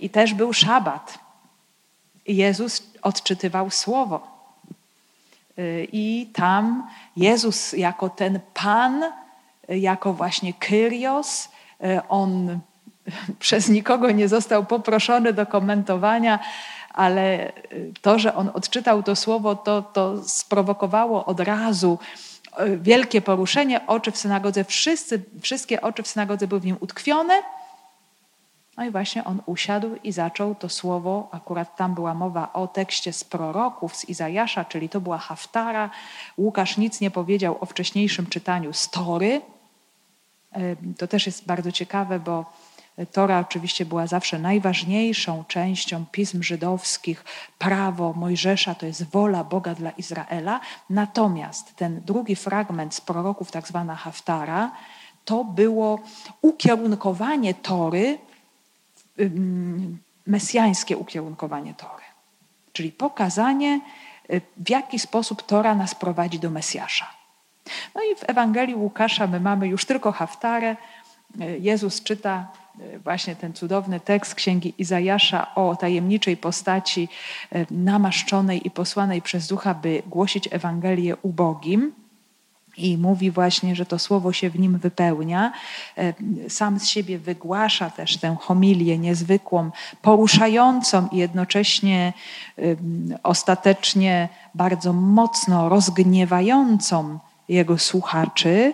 I też był szabat. I Jezus odczytywał słowo. I tam Jezus jako ten Pan, jako właśnie Kyrios, on [laughs] przez nikogo nie został poproszony do komentowania, ale to, że on odczytał to słowo, to, to sprowokowało od razu wielkie poruszenie. Oczy w synagodze, wszyscy, wszystkie oczy w synagodze były w nim utkwione no i właśnie on usiadł i zaczął to słowo, akurat tam była mowa o tekście z proroków, z Izajasza, czyli to była haftara. Łukasz nic nie powiedział o wcześniejszym czytaniu story. To też jest bardzo ciekawe, bo Tora oczywiście była zawsze najważniejszą częścią pism żydowskich. Prawo Mojżesza to jest wola Boga dla Izraela. Natomiast ten drugi fragment z proroków, tak zwana haftara, to było ukierunkowanie Tory mesjańskie ukierunkowanie Tory. Czyli pokazanie, y, w jaki sposób Tora nas prowadzi do Mesjasza. No i w Ewangelii Łukasza my mamy już tylko haftarę. Y, Jezus czyta właśnie ten cudowny tekst księgi Izajasza o tajemniczej postaci namaszczonej i posłanej przez ducha, by głosić Ewangelię ubogim i mówi właśnie, że to słowo się w nim wypełnia. E, sam z siebie wygłasza też tę homilię niezwykłą, poruszającą i jednocześnie ostatecznie bardzo mocno rozgniewającą jego słuchaczy.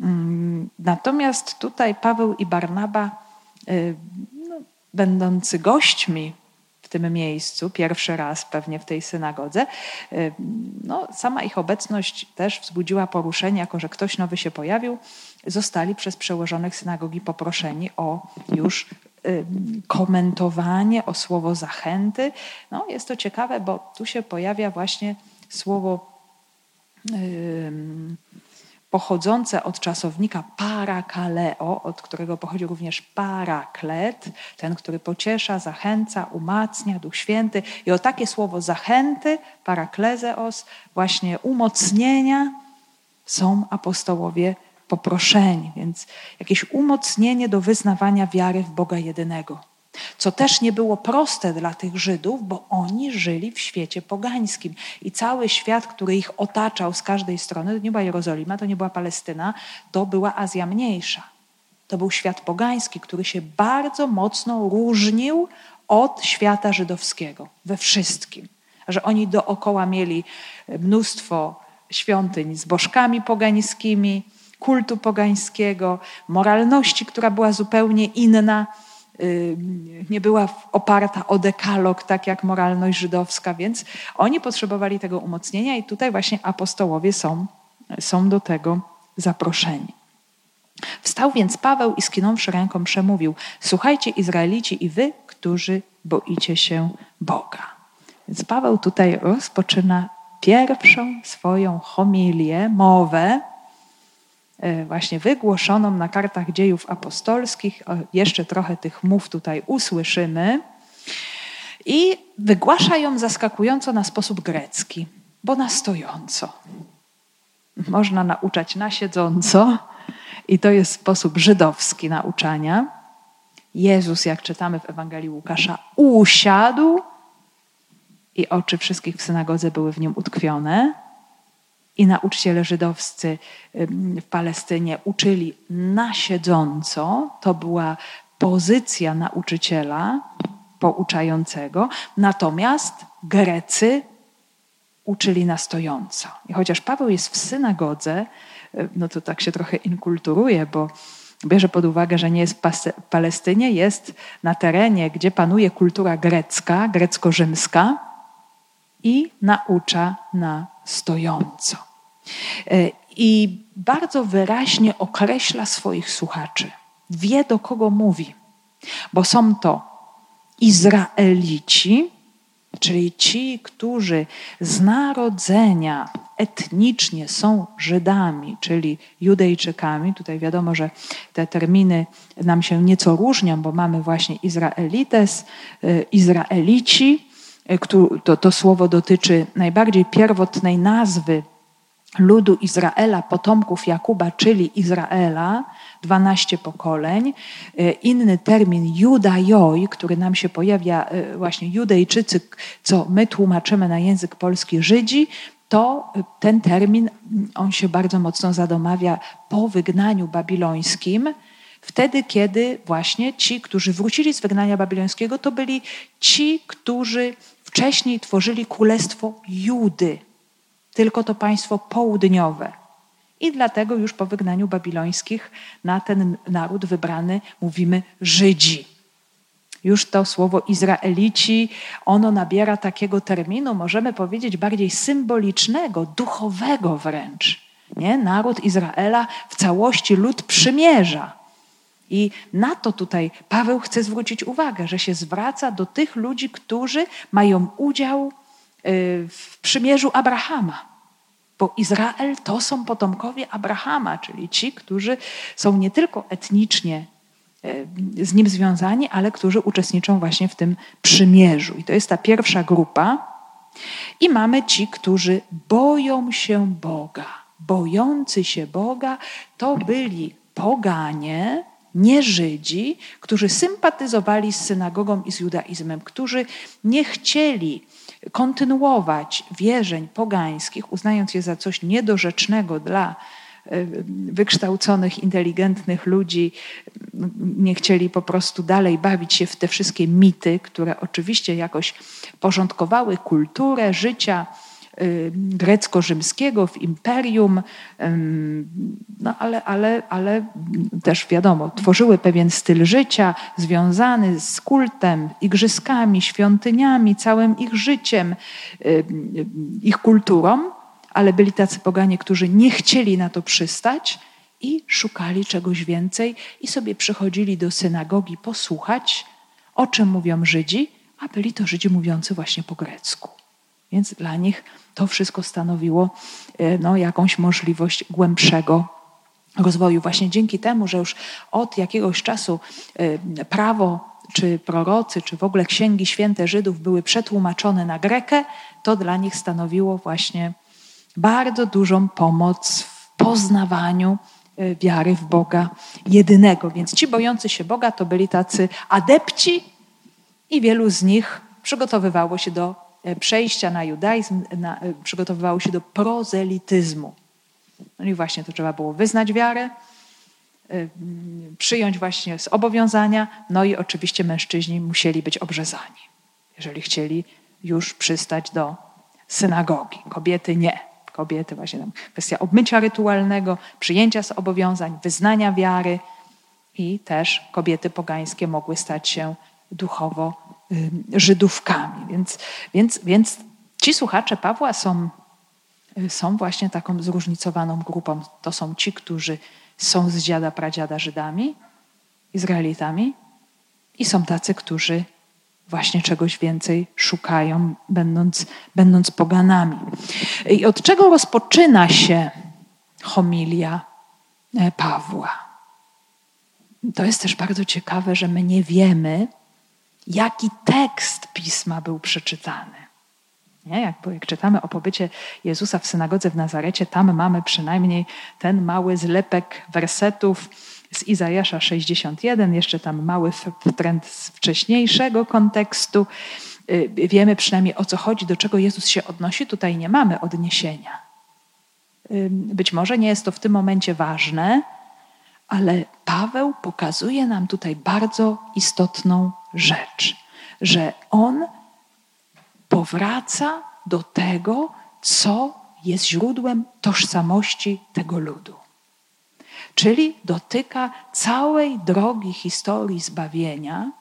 Mm, natomiast tutaj Paweł i Barnaba, e, no, będący gośćmi w tym miejscu, pierwszy raz pewnie w tej synagodze. Y, no, sama ich obecność też wzbudziła poruszenie, jako że ktoś nowy się pojawił. Zostali przez przełożonych synagogi poproszeni o już y, komentowanie, o słowo zachęty. No, jest to ciekawe, bo tu się pojawia właśnie słowo. Yy, pochodzące od czasownika parakaleo, od którego pochodzi również paraklet, ten, który pociesza, zachęca, umacnia, Duch Święty. I o takie słowo zachęty, paraklezeos, właśnie umocnienia, są apostołowie poproszeni. Więc jakieś umocnienie do wyznawania wiary w Boga jedynego co też nie było proste dla tych Żydów, bo oni żyli w świecie pogańskim i cały świat, który ich otaczał z każdej strony, to nie była Jerozolima, to nie była Palestyna, to była Azja Mniejsza. To był świat pogański, który się bardzo mocno różnił od świata żydowskiego we wszystkim. Że oni dookoła mieli mnóstwo świątyń z bożkami pogańskimi, kultu pogańskiego, moralności, która była zupełnie inna nie była oparta o dekalog, tak jak moralność żydowska, więc oni potrzebowali tego umocnienia i tutaj właśnie apostołowie są, są do tego zaproszeni. Wstał więc Paweł i skinąwszy ręką przemówił: Słuchajcie, Izraelici, i wy, którzy boicie się Boga. Więc Paweł tutaj rozpoczyna pierwszą swoją homilię, mowę, właśnie wygłoszoną na kartach dziejów apostolskich. Jeszcze trochę tych mów tutaj usłyszymy. I wygłasza ją zaskakująco na sposób grecki, bo na stojąco. Można nauczać na siedząco, i to jest sposób żydowski nauczania. Jezus, jak czytamy w Ewangelii Łukasza, usiadł i oczy wszystkich w synagodze były w nim utkwione. I nauczyciele żydowscy w Palestynie uczyli na siedząco. To była pozycja nauczyciela pouczającego. Natomiast Grecy uczyli na stojąco. I chociaż Paweł jest w synagodze, no to tak się trochę inkulturuje, bo bierze pod uwagę, że nie jest w Palestynie, jest na terenie, gdzie panuje kultura grecka, grecko-rzymska i naucza na stojąco. E, I bardzo wyraźnie określa swoich słuchaczy. Wie, do kogo mówi, bo są to Izraelici, czyli ci, którzy z narodzenia etnicznie są Żydami, czyli Judejczykami. Tutaj wiadomo, że te terminy nam się nieco różnią, bo mamy właśnie Izraelites, y, Izraelici. Y, to, to słowo dotyczy najbardziej pierwotnej nazwy ludu Izraela, potomków Jakuba, czyli Izraela, 12 pokoleń. E, inny termin judajoi, który nam się pojawia e, właśnie Judejczycy, co my tłumaczymy na język polski Żydzi, to ten termin, on się bardzo mocno zadomawia po wygnaniu babilońskim, wtedy, kiedy właśnie ci, którzy wrócili z wygnania babilońskiego, to byli ci, którzy wcześniej tworzyli królestwo Judy, tylko to państwo południowe. I dlatego już po wygnaniu babilońskich na ten naród wybrany mówimy Żydzi. Już to słowo Izraelici, ono nabiera takiego terminu, możemy powiedzieć, bardziej symbolicznego, duchowego wręcz. Nie? Naród Izraela w całości lud przymierza. I na to tutaj Paweł chce zwrócić uwagę, że się zwraca do tych ludzi, którzy mają udział w przymierzu Abrahama. Bo Izrael to są potomkowie Abrahama, czyli ci, którzy są nie tylko etnicznie e, z nim związani, ale którzy uczestniczą właśnie w tym przymierzu. I to jest ta pierwsza grupa. I mamy ci, którzy boją się Boga. Bojący się Boga to byli poganie, nie Żydzi, którzy sympatyzowali z synagogą i z judaizmem, którzy nie chcieli kontynuować wierzeń pogańskich, uznając je za coś niedorzecznego dla e, wykształconych, inteligentnych ludzi, nie chcieli po prostu dalej bawić się w te wszystkie mity, które oczywiście jakoś porządkowały kulturę życia grecko-rzymskiego w imperium, no ale, ale, ale też wiadomo, tworzyły pewien styl życia związany z kultem, igrzyskami, świątyniami, całym ich życiem, y, ich kulturą, ale byli tacy poganie, którzy nie chcieli na to przystać i szukali czegoś więcej i sobie przychodzili do synagogi posłuchać, o czym mówią Żydzi, a byli to Żydzi mówiący właśnie po grecku. Więc dla nich to wszystko stanowiło e, no, jakąś możliwość głębszego rozwoju. Właśnie dzięki temu, że już od jakiegoś czasu e, prawo, czy prorocy, czy w ogóle księgi święte Żydów były przetłumaczone na grekę, to dla nich stanowiło właśnie bardzo dużą pomoc w poznawaniu e, wiary w Boga jedynego. Więc ci bojący się Boga to byli tacy adepci i wielu z nich przygotowywało się do przejścia na judaizm na, e, się do prozelityzmu. No i właśnie to trzeba było wyznać wiarę, e, przyjąć właśnie zobowiązania, no i oczywiście mężczyźni musieli być obrzezani, jeżeli chcieli już przystać do synagogi. Kobiety nie. Kobiety właśnie tam kwestia obmycia rytualnego, przyjęcia zobowiązań, wyznania wiary I też kobiety pogańskie mogły stać się duchowo Żydówkami. Więc, więc, więc ci słuchacze Pawła są, są właśnie taką zróżnicowaną grupą. To są ci, którzy są z dziada, pradziada Żydami, Izraelitami i są tacy, którzy właśnie czegoś więcej szukają, będąc, będąc poganami. I od czego rozpoczyna się homilia e, Pawła? To jest też bardzo ciekawe, że my nie wiemy, jaki tekst pisma był przeczytany. Nie? Jak, jak czytamy o pobycie Jezusa w synagodze w Nazarecie, tam mamy przynajmniej ten mały zlepek wersetów z Izajasza 61, jeszcze tam mały trend z wcześniejszego kontekstu. Y, wiemy przynajmniej o co chodzi, do czego Jezus się odnosi. Tutaj nie mamy odniesienia. Być może nie jest to w tym momencie ważne, ale Paweł pokazuje nam tutaj bardzo istotną rzecz, że on powraca do tego, co jest źródłem tożsamości tego ludu. Czyli dotyka całej drogi historii zbawienia,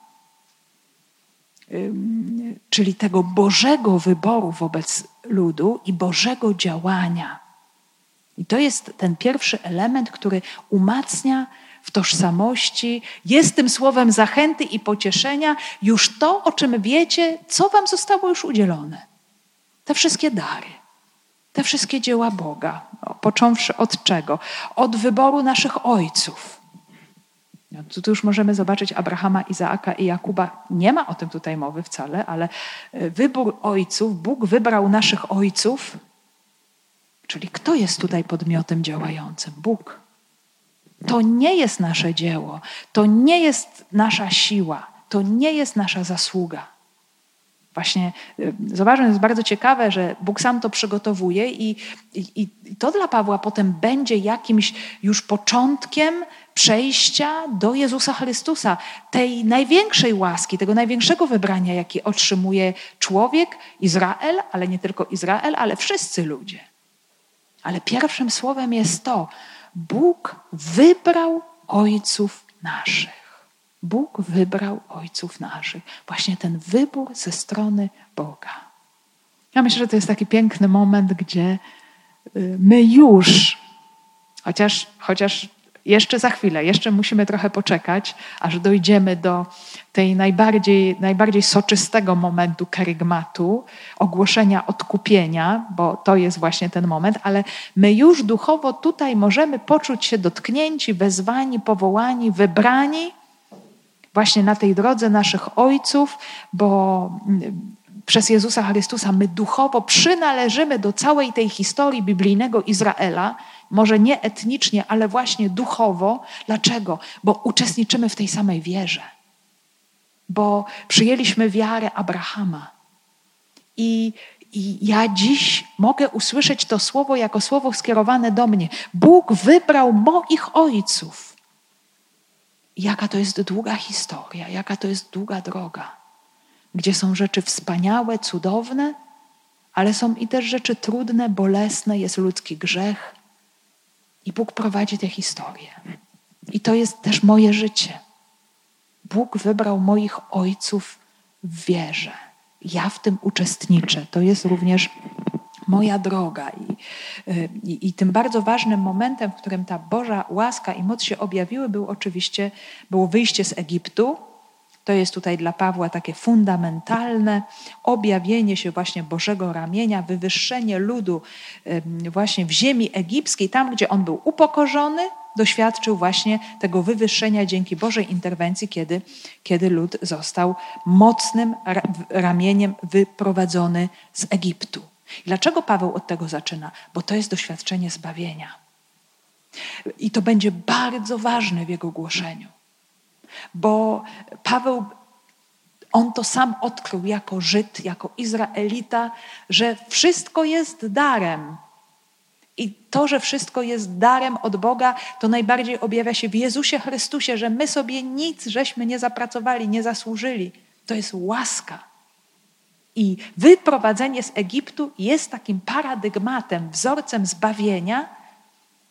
czyli tego Bożego wyboru wobec ludu i Bożego działania. I to jest ten pierwszy element, który umacnia w tożsamości, jest tym słowem zachęty i pocieszenia już to, o czym wiecie, co Wam zostało już udzielone. Te wszystkie dary, te wszystkie dzieła Boga, począwszy od czego? Od wyboru naszych ojców. No, tu już możemy zobaczyć Abrahama, Izaaka i Jakuba. Nie ma o tym tutaj mowy wcale, ale e, wybór ojców, Bóg wybrał naszych ojców, czyli kto jest tutaj podmiotem działającym? Bóg. To nie jest nasze dzieło, to nie jest nasza siła, to nie jest nasza zasługa. Właśnie y, zauważmy, jest bardzo ciekawe, że Bóg sam to przygotowuje i, i, i, to dla Pawła potem będzie jakimś już początkiem przejścia do Jezusa Chrystusa, tej największej łaski, tego największego wybrania, jakie otrzymuje człowiek, Izrael, ale nie tylko Izrael, ale wszyscy ludzie. Ale pierwszym słowem jest to, Bóg wybrał ojców naszych. Bóg wybrał ojców naszych. Właśnie ten wybór ze strony Boga. Ja myślę, że to jest taki piękny moment, gdzie y, my już, chociaż, chociaż jeszcze za chwilę, jeszcze musimy trochę poczekać, aż dojdziemy do tej najbardziej, najbardziej soczystego momentu kerygmatu, ogłoszenia odkupienia, bo to jest właśnie ten moment, ale my już duchowo tutaj możemy poczuć się dotknięci, wezwani, powołani, wybrani właśnie na tej drodze naszych ojców, bo mm, przez Jezusa Chrystusa my duchowo przynależymy do całej tej historii biblijnego Izraela, może nie etnicznie, ale właśnie duchowo. Dlaczego? Bo uczestniczymy w tej samej wierze. Bo przyjęliśmy wiarę Abrahama. I, I ja dziś mogę usłyszeć to słowo jako słowo skierowane do mnie. Bóg wybrał moich ojców. Jaka to jest długa historia, jaka to jest długa droga, gdzie są rzeczy wspaniałe, cudowne, ale są i też rzeczy trudne, bolesne, jest ludzki grzech, i Bóg prowadzi tę historię. I to jest też moje życie. Bóg wybrał moich ojców w wierze. Ja w tym uczestniczę. To jest również moja droga. I, i, I, tym bardzo ważnym momentem, w którym ta Boża łaska i moc się objawiły, był oczywiście było wyjście z Egiptu. To jest tutaj dla Pawła takie fundamentalne objawienie się właśnie Bożego ramienia, wywyższenie ludu właśnie w ziemi egipskiej, tam gdzie on był upokorzony, doświadczył właśnie tego wywyższenia dzięki Bożej interwencji, kiedy, kiedy lud został mocnym ramieniem wyprowadzony z Egiptu. Dlaczego Paweł od tego zaczyna? Bo to jest doświadczenie zbawienia. I to będzie bardzo ważne w jego głoszeniu bo Paweł, on to sam odkrył jako Żyd, jako Izraelita, że wszystko jest darem. I to, że wszystko jest darem od Boga, to najbardziej objawia się w Jezusie Chrystusie, że my sobie nic żeśmy nie zapracowali, nie zasłużyli. To jest łaska. I wyprowadzenie z Egiptu jest takim paradygmatem, wzorcem zbawienia,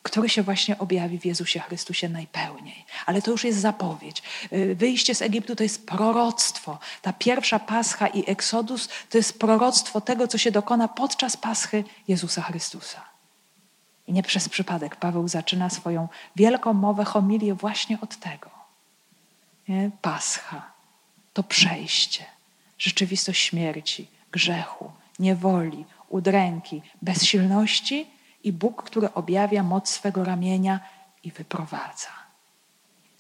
który się właśnie objawi w Jezusie Chrystusie najpełniej. Ale to już jest zapowiedź. Y, wyjście z Egiptu to jest proroctwo. Ta pierwsza Pascha i Eksodus to jest proroctwo tego, co się dokona podczas Paschy Jezusa Chrystusa. I nie przez przypadek Paweł zaczyna swoją wielką mowę, homilię właśnie od tego. Nie? Pascha to przejście, rzeczywistość śmierci, grzechu, niewoli, udręki, bezsilności i Bóg, który objawia moc swego ramienia i wyprowadza.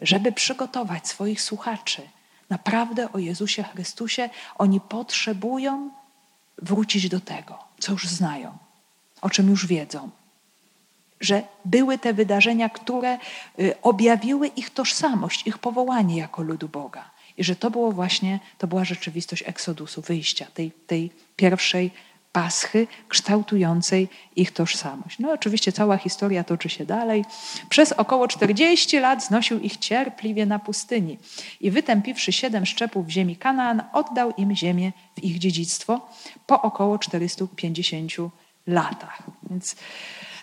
Żeby przygotować swoich słuchaczy naprawdę o Jezusie Chrystusie, oni potrzebują wrócić do tego, co już znają, o czym już wiedzą. Że były te wydarzenia, które y, objawiły ich tożsamość, ich powołanie jako ludu Boga. I że to było właśnie, to była rzeczywistość eksodusu, wyjścia, tej, tej pierwszej paschy kształtującej ich tożsamość. No oczywiście cała historia toczy się dalej. Przez około 40 lat znosił ich cierpliwie na pustyni i wytępiwszy siedem szczepów ziemi Kanaan, oddał im ziemię w ich dziedzictwo po około 450 latach. Więc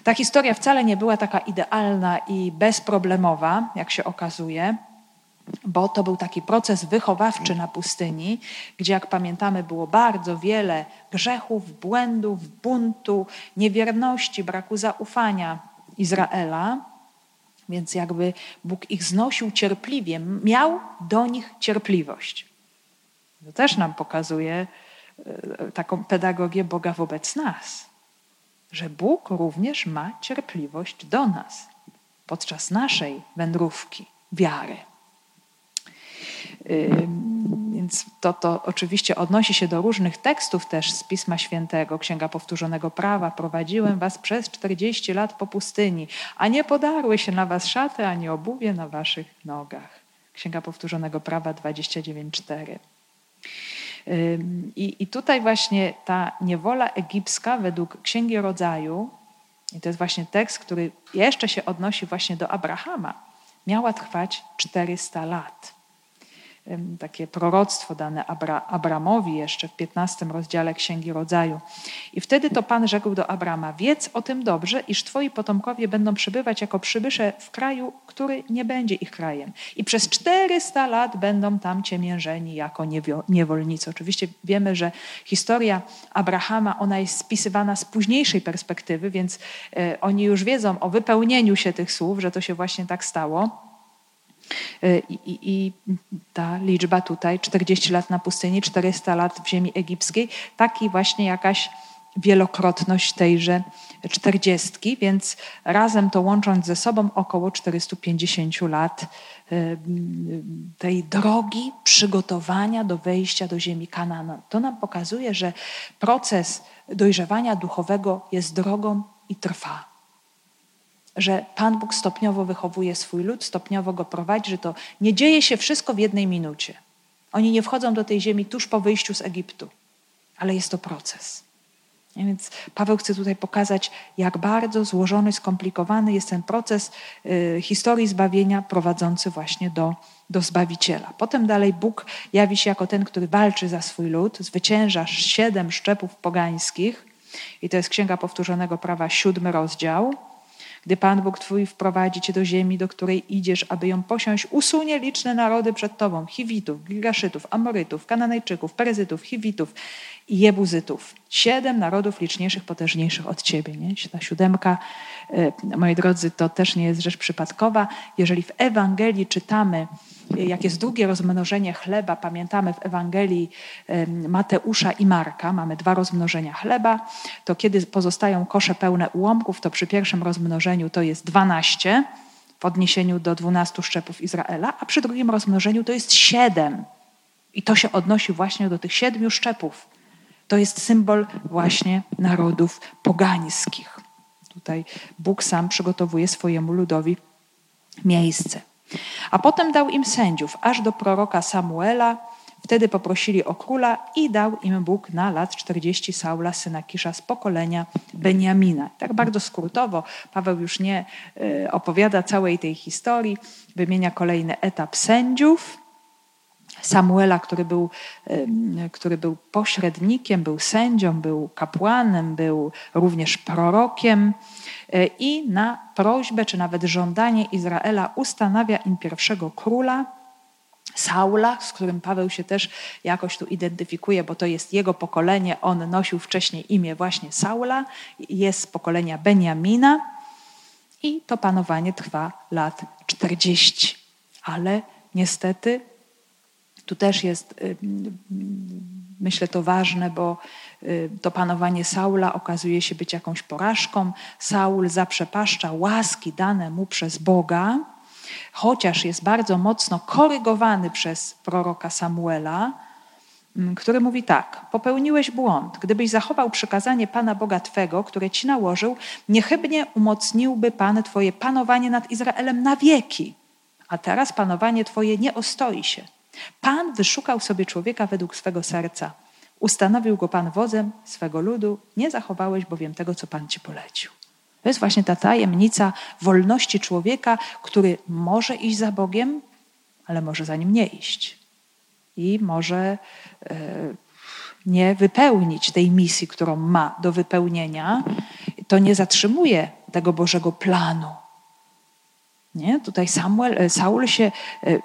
ta historia wcale nie była taka idealna i bezproblemowa, jak się okazuje bo to był taki proces wychowawczy na pustyni, gdzie, jak pamiętamy, było bardzo wiele grzechów, błędów, buntu, niewierności, braku zaufania Izraela. Więc jakby Bóg ich znosił cierpliwie, miał do nich cierpliwość. To też nam pokazuje e, taką pedagogię Boga wobec nas, że Bóg również ma cierpliwość do nas podczas naszej wędrówki wiary. Więc to, to oczywiście odnosi się do różnych tekstów też z Pisma Świętego, Księga Powtórzonego Prawa. Prowadziłem was przez 40 lat po pustyni, a nie podarły się na was szaty, ani obuwie na waszych nogach. Księga Powtórzonego Prawa 29.4. I, I tutaj właśnie ta niewola egipska według Księgi Rodzaju, i to jest właśnie tekst, który jeszcze się odnosi właśnie do Abrahama, miała trwać 400 lat takie proroctwo dane Abra Abramowi jeszcze w 15 rozdziale Księgi Rodzaju. I wtedy to Pan rzekł do Abrama: Wiedz o tym dobrze, iż twoi potomkowie będą przebywać jako przybysze w kraju, który nie będzie ich krajem. I przez 400 lat będą tam ciemiężeni jako niewolnicy. Oczywiście wiemy, że historia Abrahama, ona jest spisywana z późniejszej perspektywy, więc e, oni już wiedzą o wypełnieniu się tych słów, że to się właśnie tak stało. Y, I, I, ta liczba tutaj, 40 lat na pustyni, 400 lat w ziemi egipskiej, taki właśnie jakaś wielokrotność tejże czterdziestki, więc razem to łącząc ze sobą około 450 lat y, tej drogi przygotowania do wejścia do ziemi Kanana. To nam pokazuje, że proces dojrzewania duchowego jest drogą i trwa że Pan Bóg stopniowo wychowuje swój lud, stopniowo go prowadzi, że to nie dzieje się wszystko w jednej minucie. Oni nie wchodzą do tej ziemi tuż po wyjściu z Egiptu, ale jest to proces. Więc Paweł chce tutaj pokazać, jak bardzo złożony, skomplikowany jest ten proces y, historii zbawienia prowadzący właśnie do, do Zbawiciela. Potem dalej Bóg jawi się jako ten, który walczy za swój lud, zwycięża siedem szczepów pogańskich i to jest Księga Powtórzonego Prawa, siódmy rozdział. Gdy Pan Bóg Twój wprowadzi Cię do ziemi, do której idziesz, aby ją posiąść, usunie liczne narody przed Tobą, Chiwitów, Girgaszytów, Amorytów, Kananejczyków, Peryzytów, Chiwitów i Jebuzytów. Siedem narodów liczniejszych, potężniejszych od Ciebie. Nie? Ta siódemka, e, moi drodzy, to też nie jest rzecz przypadkowa. Jeżeli w Ewangelii czytamy, jak jest drugie rozmnożenie chleba, pamiętamy w Ewangelii Mateusza i Marka, mamy dwa rozmnożenia chleba, to kiedy pozostają kosze pełne ułomków, to przy pierwszym rozmnożeniu to jest 12 w odniesieniu do 12 szczepów Izraela, a przy drugim rozmnożeniu to jest 7. I to się odnosi właśnie do tych siedmiu szczepów. To jest symbol właśnie narodów pogańskich. Tutaj Bóg sam przygotowuje swojemu ludowi miejsce. A potem dał im sędziów, aż do proroka Samuela. Wtedy poprosili o króla i dał im Bóg na lat 40 Saula, syna Kisza z pokolenia Beniamina. Tak bardzo skrótowo, Paweł już nie e, opowiada całej tej historii, wymienia kolejny etap sędziów. Samuela, który był, który był pośrednikiem, był sędzią, był kapłanem, był również prorokiem. E, i na prośbę czy nawet żądanie Izraela ustanawia im pierwszego króla, Saula, z którym Paweł się też jakoś tu identyfikuje, bo to jest jego pokolenie. On nosił wcześniej imię właśnie Saula, jest z pokolenia Beniamina i to panowanie trwa lat 40. Ale niestety tu też jest, myślę, to ważne, bo to panowanie Saula okazuje się być jakąś porażką. Saul zaprzepaszcza łaski dane mu przez Boga, chociaż jest bardzo mocno korygowany przez proroka Samuela, który mówi tak: Popełniłeś błąd. Gdybyś zachował przykazanie Pana Boga Twego, które ci nałożył, niechybnie umocniłby Pan Twoje panowanie nad Izraelem na wieki. A teraz panowanie Twoje nie ostoi się. Pan wyszukał sobie człowieka według swego serca. Ustanowił go Pan wodzem swego ludu, nie zachowałeś bowiem tego, co Pan ci polecił. To jest właśnie ta tajemnica wolności człowieka, który może iść za Bogiem, ale może za nim nie iść. I może e, nie wypełnić tej misji, którą ma do wypełnienia. To nie zatrzymuje tego Bożego planu. Nie? Tutaj Samuel, e, Saul się e,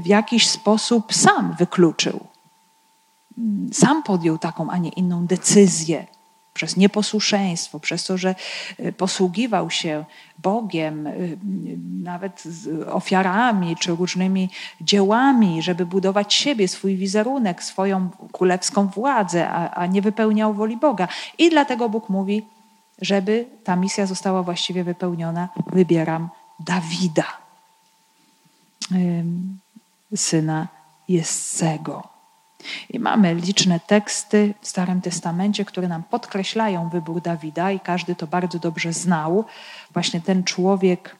w jakiś sposób sam wykluczył. Sam podjął taką, a nie inną decyzję przez nieposłuszeństwo, przez to, że posługiwał się Bogiem, nawet ofiarami czy różnymi dziełami, żeby budować siebie, swój wizerunek, swoją królewską władzę, a, a nie wypełniał woli Boga. I dlatego Bóg mówi, żeby ta misja została właściwie wypełniona, wybieram Dawida, syna Jessego. I mamy liczne teksty w Starym Testamencie, które nam podkreślają wybór Dawida, i każdy to bardzo dobrze znał. Właśnie ten człowiek,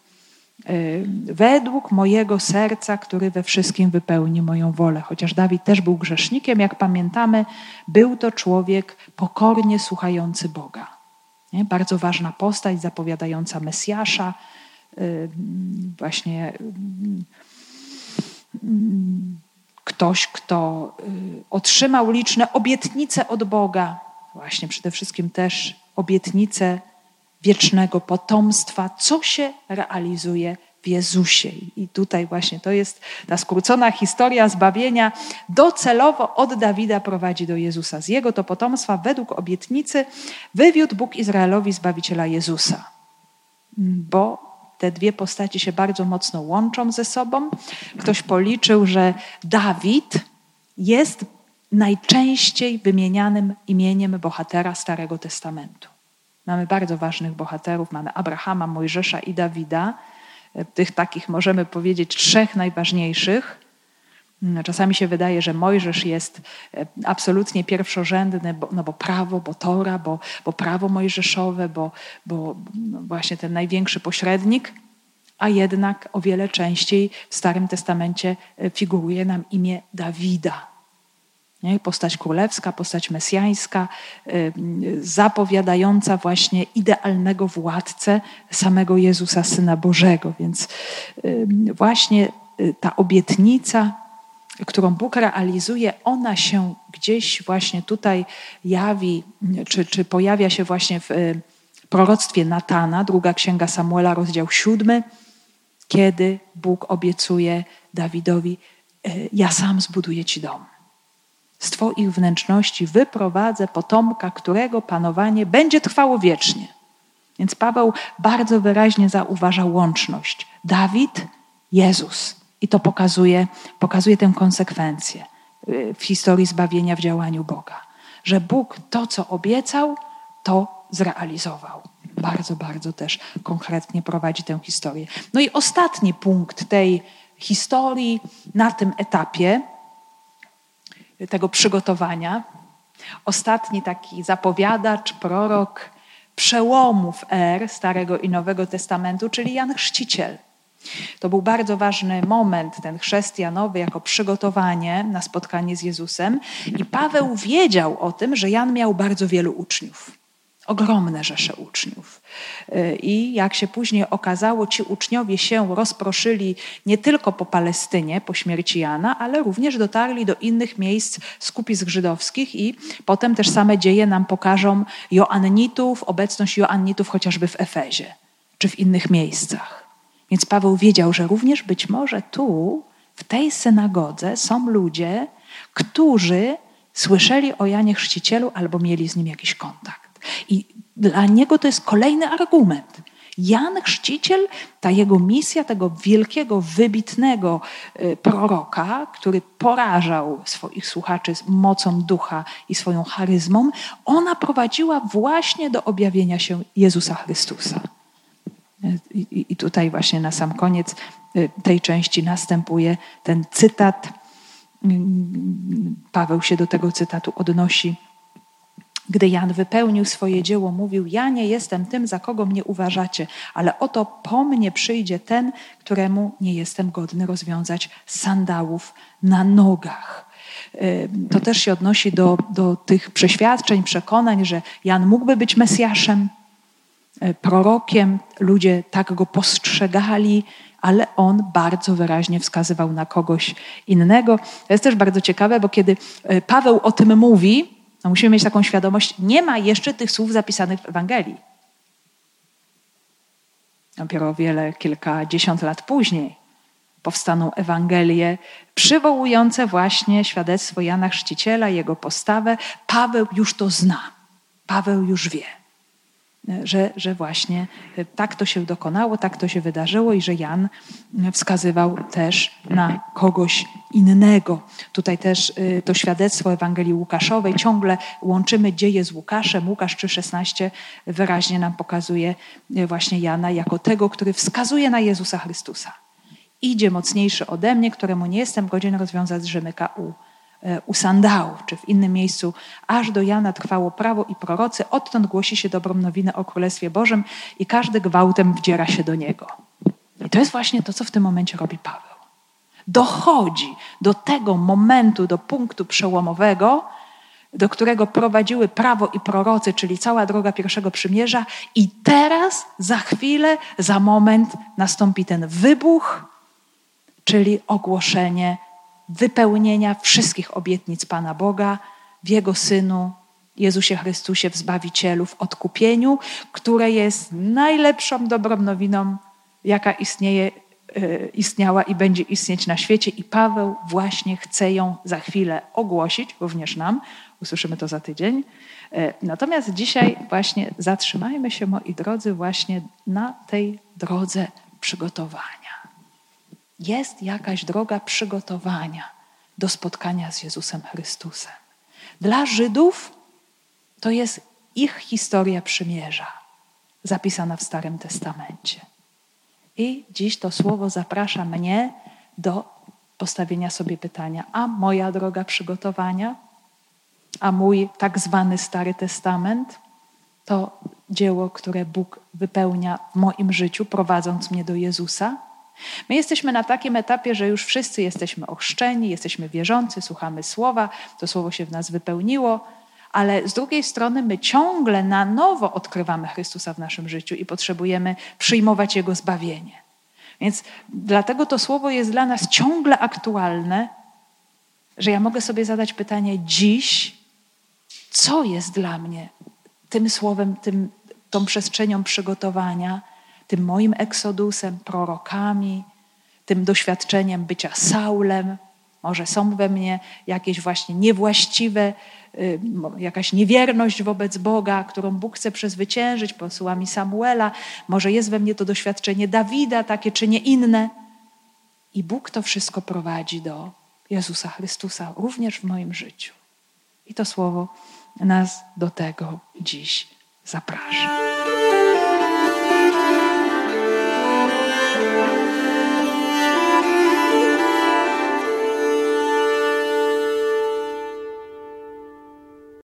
według mojego serca, który we wszystkim wypełni moją wolę. Chociaż Dawid też był grzesznikiem, jak pamiętamy, był to człowiek pokornie słuchający Boga. Nie? Bardzo ważna postać zapowiadająca Mesjasza, Y, właśnie y, ktoś, kto y, otrzymał liczne obietnice od Boga, właśnie przede wszystkim też obietnice wiecznego potomstwa, co się realizuje w Jezusie. I tutaj właśnie to jest ta skrócona historia zbawienia, docelowo od Dawida prowadzi do Jezusa. Z jego to potomstwa według obietnicy wywiódł Bóg Izraelowi Zbawiciela Jezusa. Bo te dwie postaci się bardzo mocno łączą ze sobą. Ktoś policzył, że Dawid jest najczęściej wymienianym imieniem bohatera Starego Testamentu. Mamy bardzo ważnych bohaterów, mamy Abrahama, Mojżesza i Dawida. Tych takich możemy powiedzieć trzech najważniejszych. Czasami się wydaje, że Mojżesz jest e, absolutnie pierwszorzędny, bo, no bo prawo, bo Tora, bo, bo prawo mojżeszowe, bo, bo no właśnie ten największy pośrednik, a jednak o wiele częściej w Starym Testamencie e, figuruje nam imię Dawida. Nie? Postać królewska, postać mesjańska, e, zapowiadająca właśnie idealnego władcę samego Jezusa, Syna Bożego. Więc właśnie ta obietnica którą Bóg realizuje, ona się gdzieś właśnie tutaj jawi, czy, czy pojawia się właśnie w y, proroctwie Natana, druga księga Samuela, rozdział siódmy, kiedy Bóg obiecuje Dawidowi: y, Ja sam zbuduję ci dom. Z Twoich wnętrzności wyprowadzę potomka, którego panowanie będzie trwało wiecznie. Więc Paweł bardzo wyraźnie zauważa łączność. Dawid, Jezus. I to pokazuje, pokazuje tę konsekwencję y, w historii zbawienia w działaniu Boga. Że Bóg to, co obiecał, to zrealizował. Bardzo, bardzo też konkretnie prowadzi tę historię. No i ostatni punkt tej historii na tym etapie tego przygotowania, ostatni taki zapowiadacz, prorok przełomów er Starego i Nowego Testamentu, czyli Jan Chrzciciel. To był bardzo ważny moment, ten chrześcijanowy, jako przygotowanie na spotkanie z Jezusem. I Paweł wiedział o tym, że Jan miał bardzo wielu uczniów. ogromne rzesze uczniów. Y, I jak się później okazało, ci uczniowie się rozproszyli nie tylko po Palestynie, po śmierci Jana, ale również dotarli do innych miejsc skupisk żydowskich i potem też same dzieje nam pokażą Joannitów, obecność Joannitów chociażby w Efezie czy w innych miejscach. Więc Paweł wiedział, że również być może tu, w tej synagodze są ludzie, którzy słyszeli o Janie Chrzcicielu albo mieli z nim jakiś kontakt. I dla niego to jest kolejny argument. Jan Chrzciciel, ta jego misja, tego wielkiego, wybitnego y, proroka, który porażał swoich słuchaczy mocą ducha i swoją charyzmą, ona prowadziła właśnie do objawienia się Jezusa Chrystusa. I, tutaj właśnie na sam koniec y, tej części następuje ten cytat. Paweł się do tego cytatu odnosi. Gdy Jan wypełnił swoje dzieło, mówił: Ja nie jestem tym, za kogo mnie uważacie, ale oto po mnie przyjdzie ten, któremu nie jestem godny rozwiązać sandałów na nogach. Y, to też się odnosi do, do tych przeświadczeń, przekonań, że Jan mógłby być Mesjaszem, prorokiem, ludzie tak go postrzegali, ale on bardzo wyraźnie wskazywał na kogoś innego. To jest też bardzo ciekawe, bo kiedy y, Paweł o tym mówi, no musimy mieć taką świadomość, nie ma jeszcze tych słów zapisanych w Ewangelii. Dopiero wiele, kilkadziesiąt lat później powstaną Ewangelie przywołujące właśnie świadectwo Jana Chrzciciela, jego postawę. Paweł już to zna. Paweł już wie że, że właśnie tak to się dokonało, tak to się wydarzyło i że Jan wskazywał też na kogoś innego. Tutaj też y, to świadectwo Ewangelii Łukaszowej ciągle łączymy dzieje z Łukaszem. Łukasz 3,16 wyraźnie nam pokazuje y, właśnie Jana jako tego, który wskazuje na Jezusa Chrystusa. Idzie mocniejszy ode mnie, któremu nie jestem godzien rozwiązać rzemyka u E, u sandałów, czy w innym miejscu, aż do Jana trwało prawo i prorocy, odtąd głosi się dobrą nowinę o Królestwie Bożym i każdy gwałtem wdziera się do niego. I to jest właśnie to, co w tym momencie robi Paweł. Dochodzi do tego momentu, do punktu przełomowego, do którego prowadziły prawo i prorocy, czyli cała droga pierwszego przymierza, i teraz, za chwilę, za moment nastąpi ten wybuch, czyli ogłoszenie wypełnienia wszystkich obietnic Pana Boga w Jego Synu, Jezusie Chrystusie, w Zbawicielu, w odkupieniu, które jest najlepszą dobrą nowiną, jaka istnieje, e, istniała i będzie istnieć na świecie. I Paweł właśnie chce ją za chwilę ogłosić, również nam. Usłyszymy to za tydzień. E, natomiast dzisiaj właśnie zatrzymajmy się, moi drodzy, właśnie na tej drodze przygotowania. Jest jakaś droga przygotowania do spotkania z Jezusem Chrystusem. Dla Żydów to jest ich historia przymierza, zapisana w Starym Testamencie. I dziś to słowo zaprasza mnie do postawienia sobie pytania: a moja droga przygotowania, a mój tak zwany Stary Testament to dzieło, które Bóg wypełnia w moim życiu, prowadząc mnie do Jezusa? My jesteśmy na takim etapie, że już wszyscy jesteśmy ochrzczeni, jesteśmy wierzący, słuchamy słowa, to słowo się w nas wypełniło, ale z drugiej strony my ciągle na nowo odkrywamy Chrystusa w naszym życiu i potrzebujemy przyjmować Jego zbawienie. Więc dlatego to słowo jest dla nas ciągle aktualne, że ja mogę sobie zadać pytanie dziś, co jest dla mnie tym słowem, tym, tą przestrzenią przygotowania tym moim eksodusem, prorokami, tym doświadczeniem bycia Saulem. Może są we mnie jakieś właśnie niewłaściwe, y, jakaś niewierność wobec Boga, którą Bóg chce przezwyciężyć, posyła mi Samuela. Może jest we mnie to doświadczenie Dawida, takie czy nie inne. I Bóg to wszystko prowadzi do Jezusa Chrystusa, również w moim życiu. I to słowo nas do tego dziś zaprasza.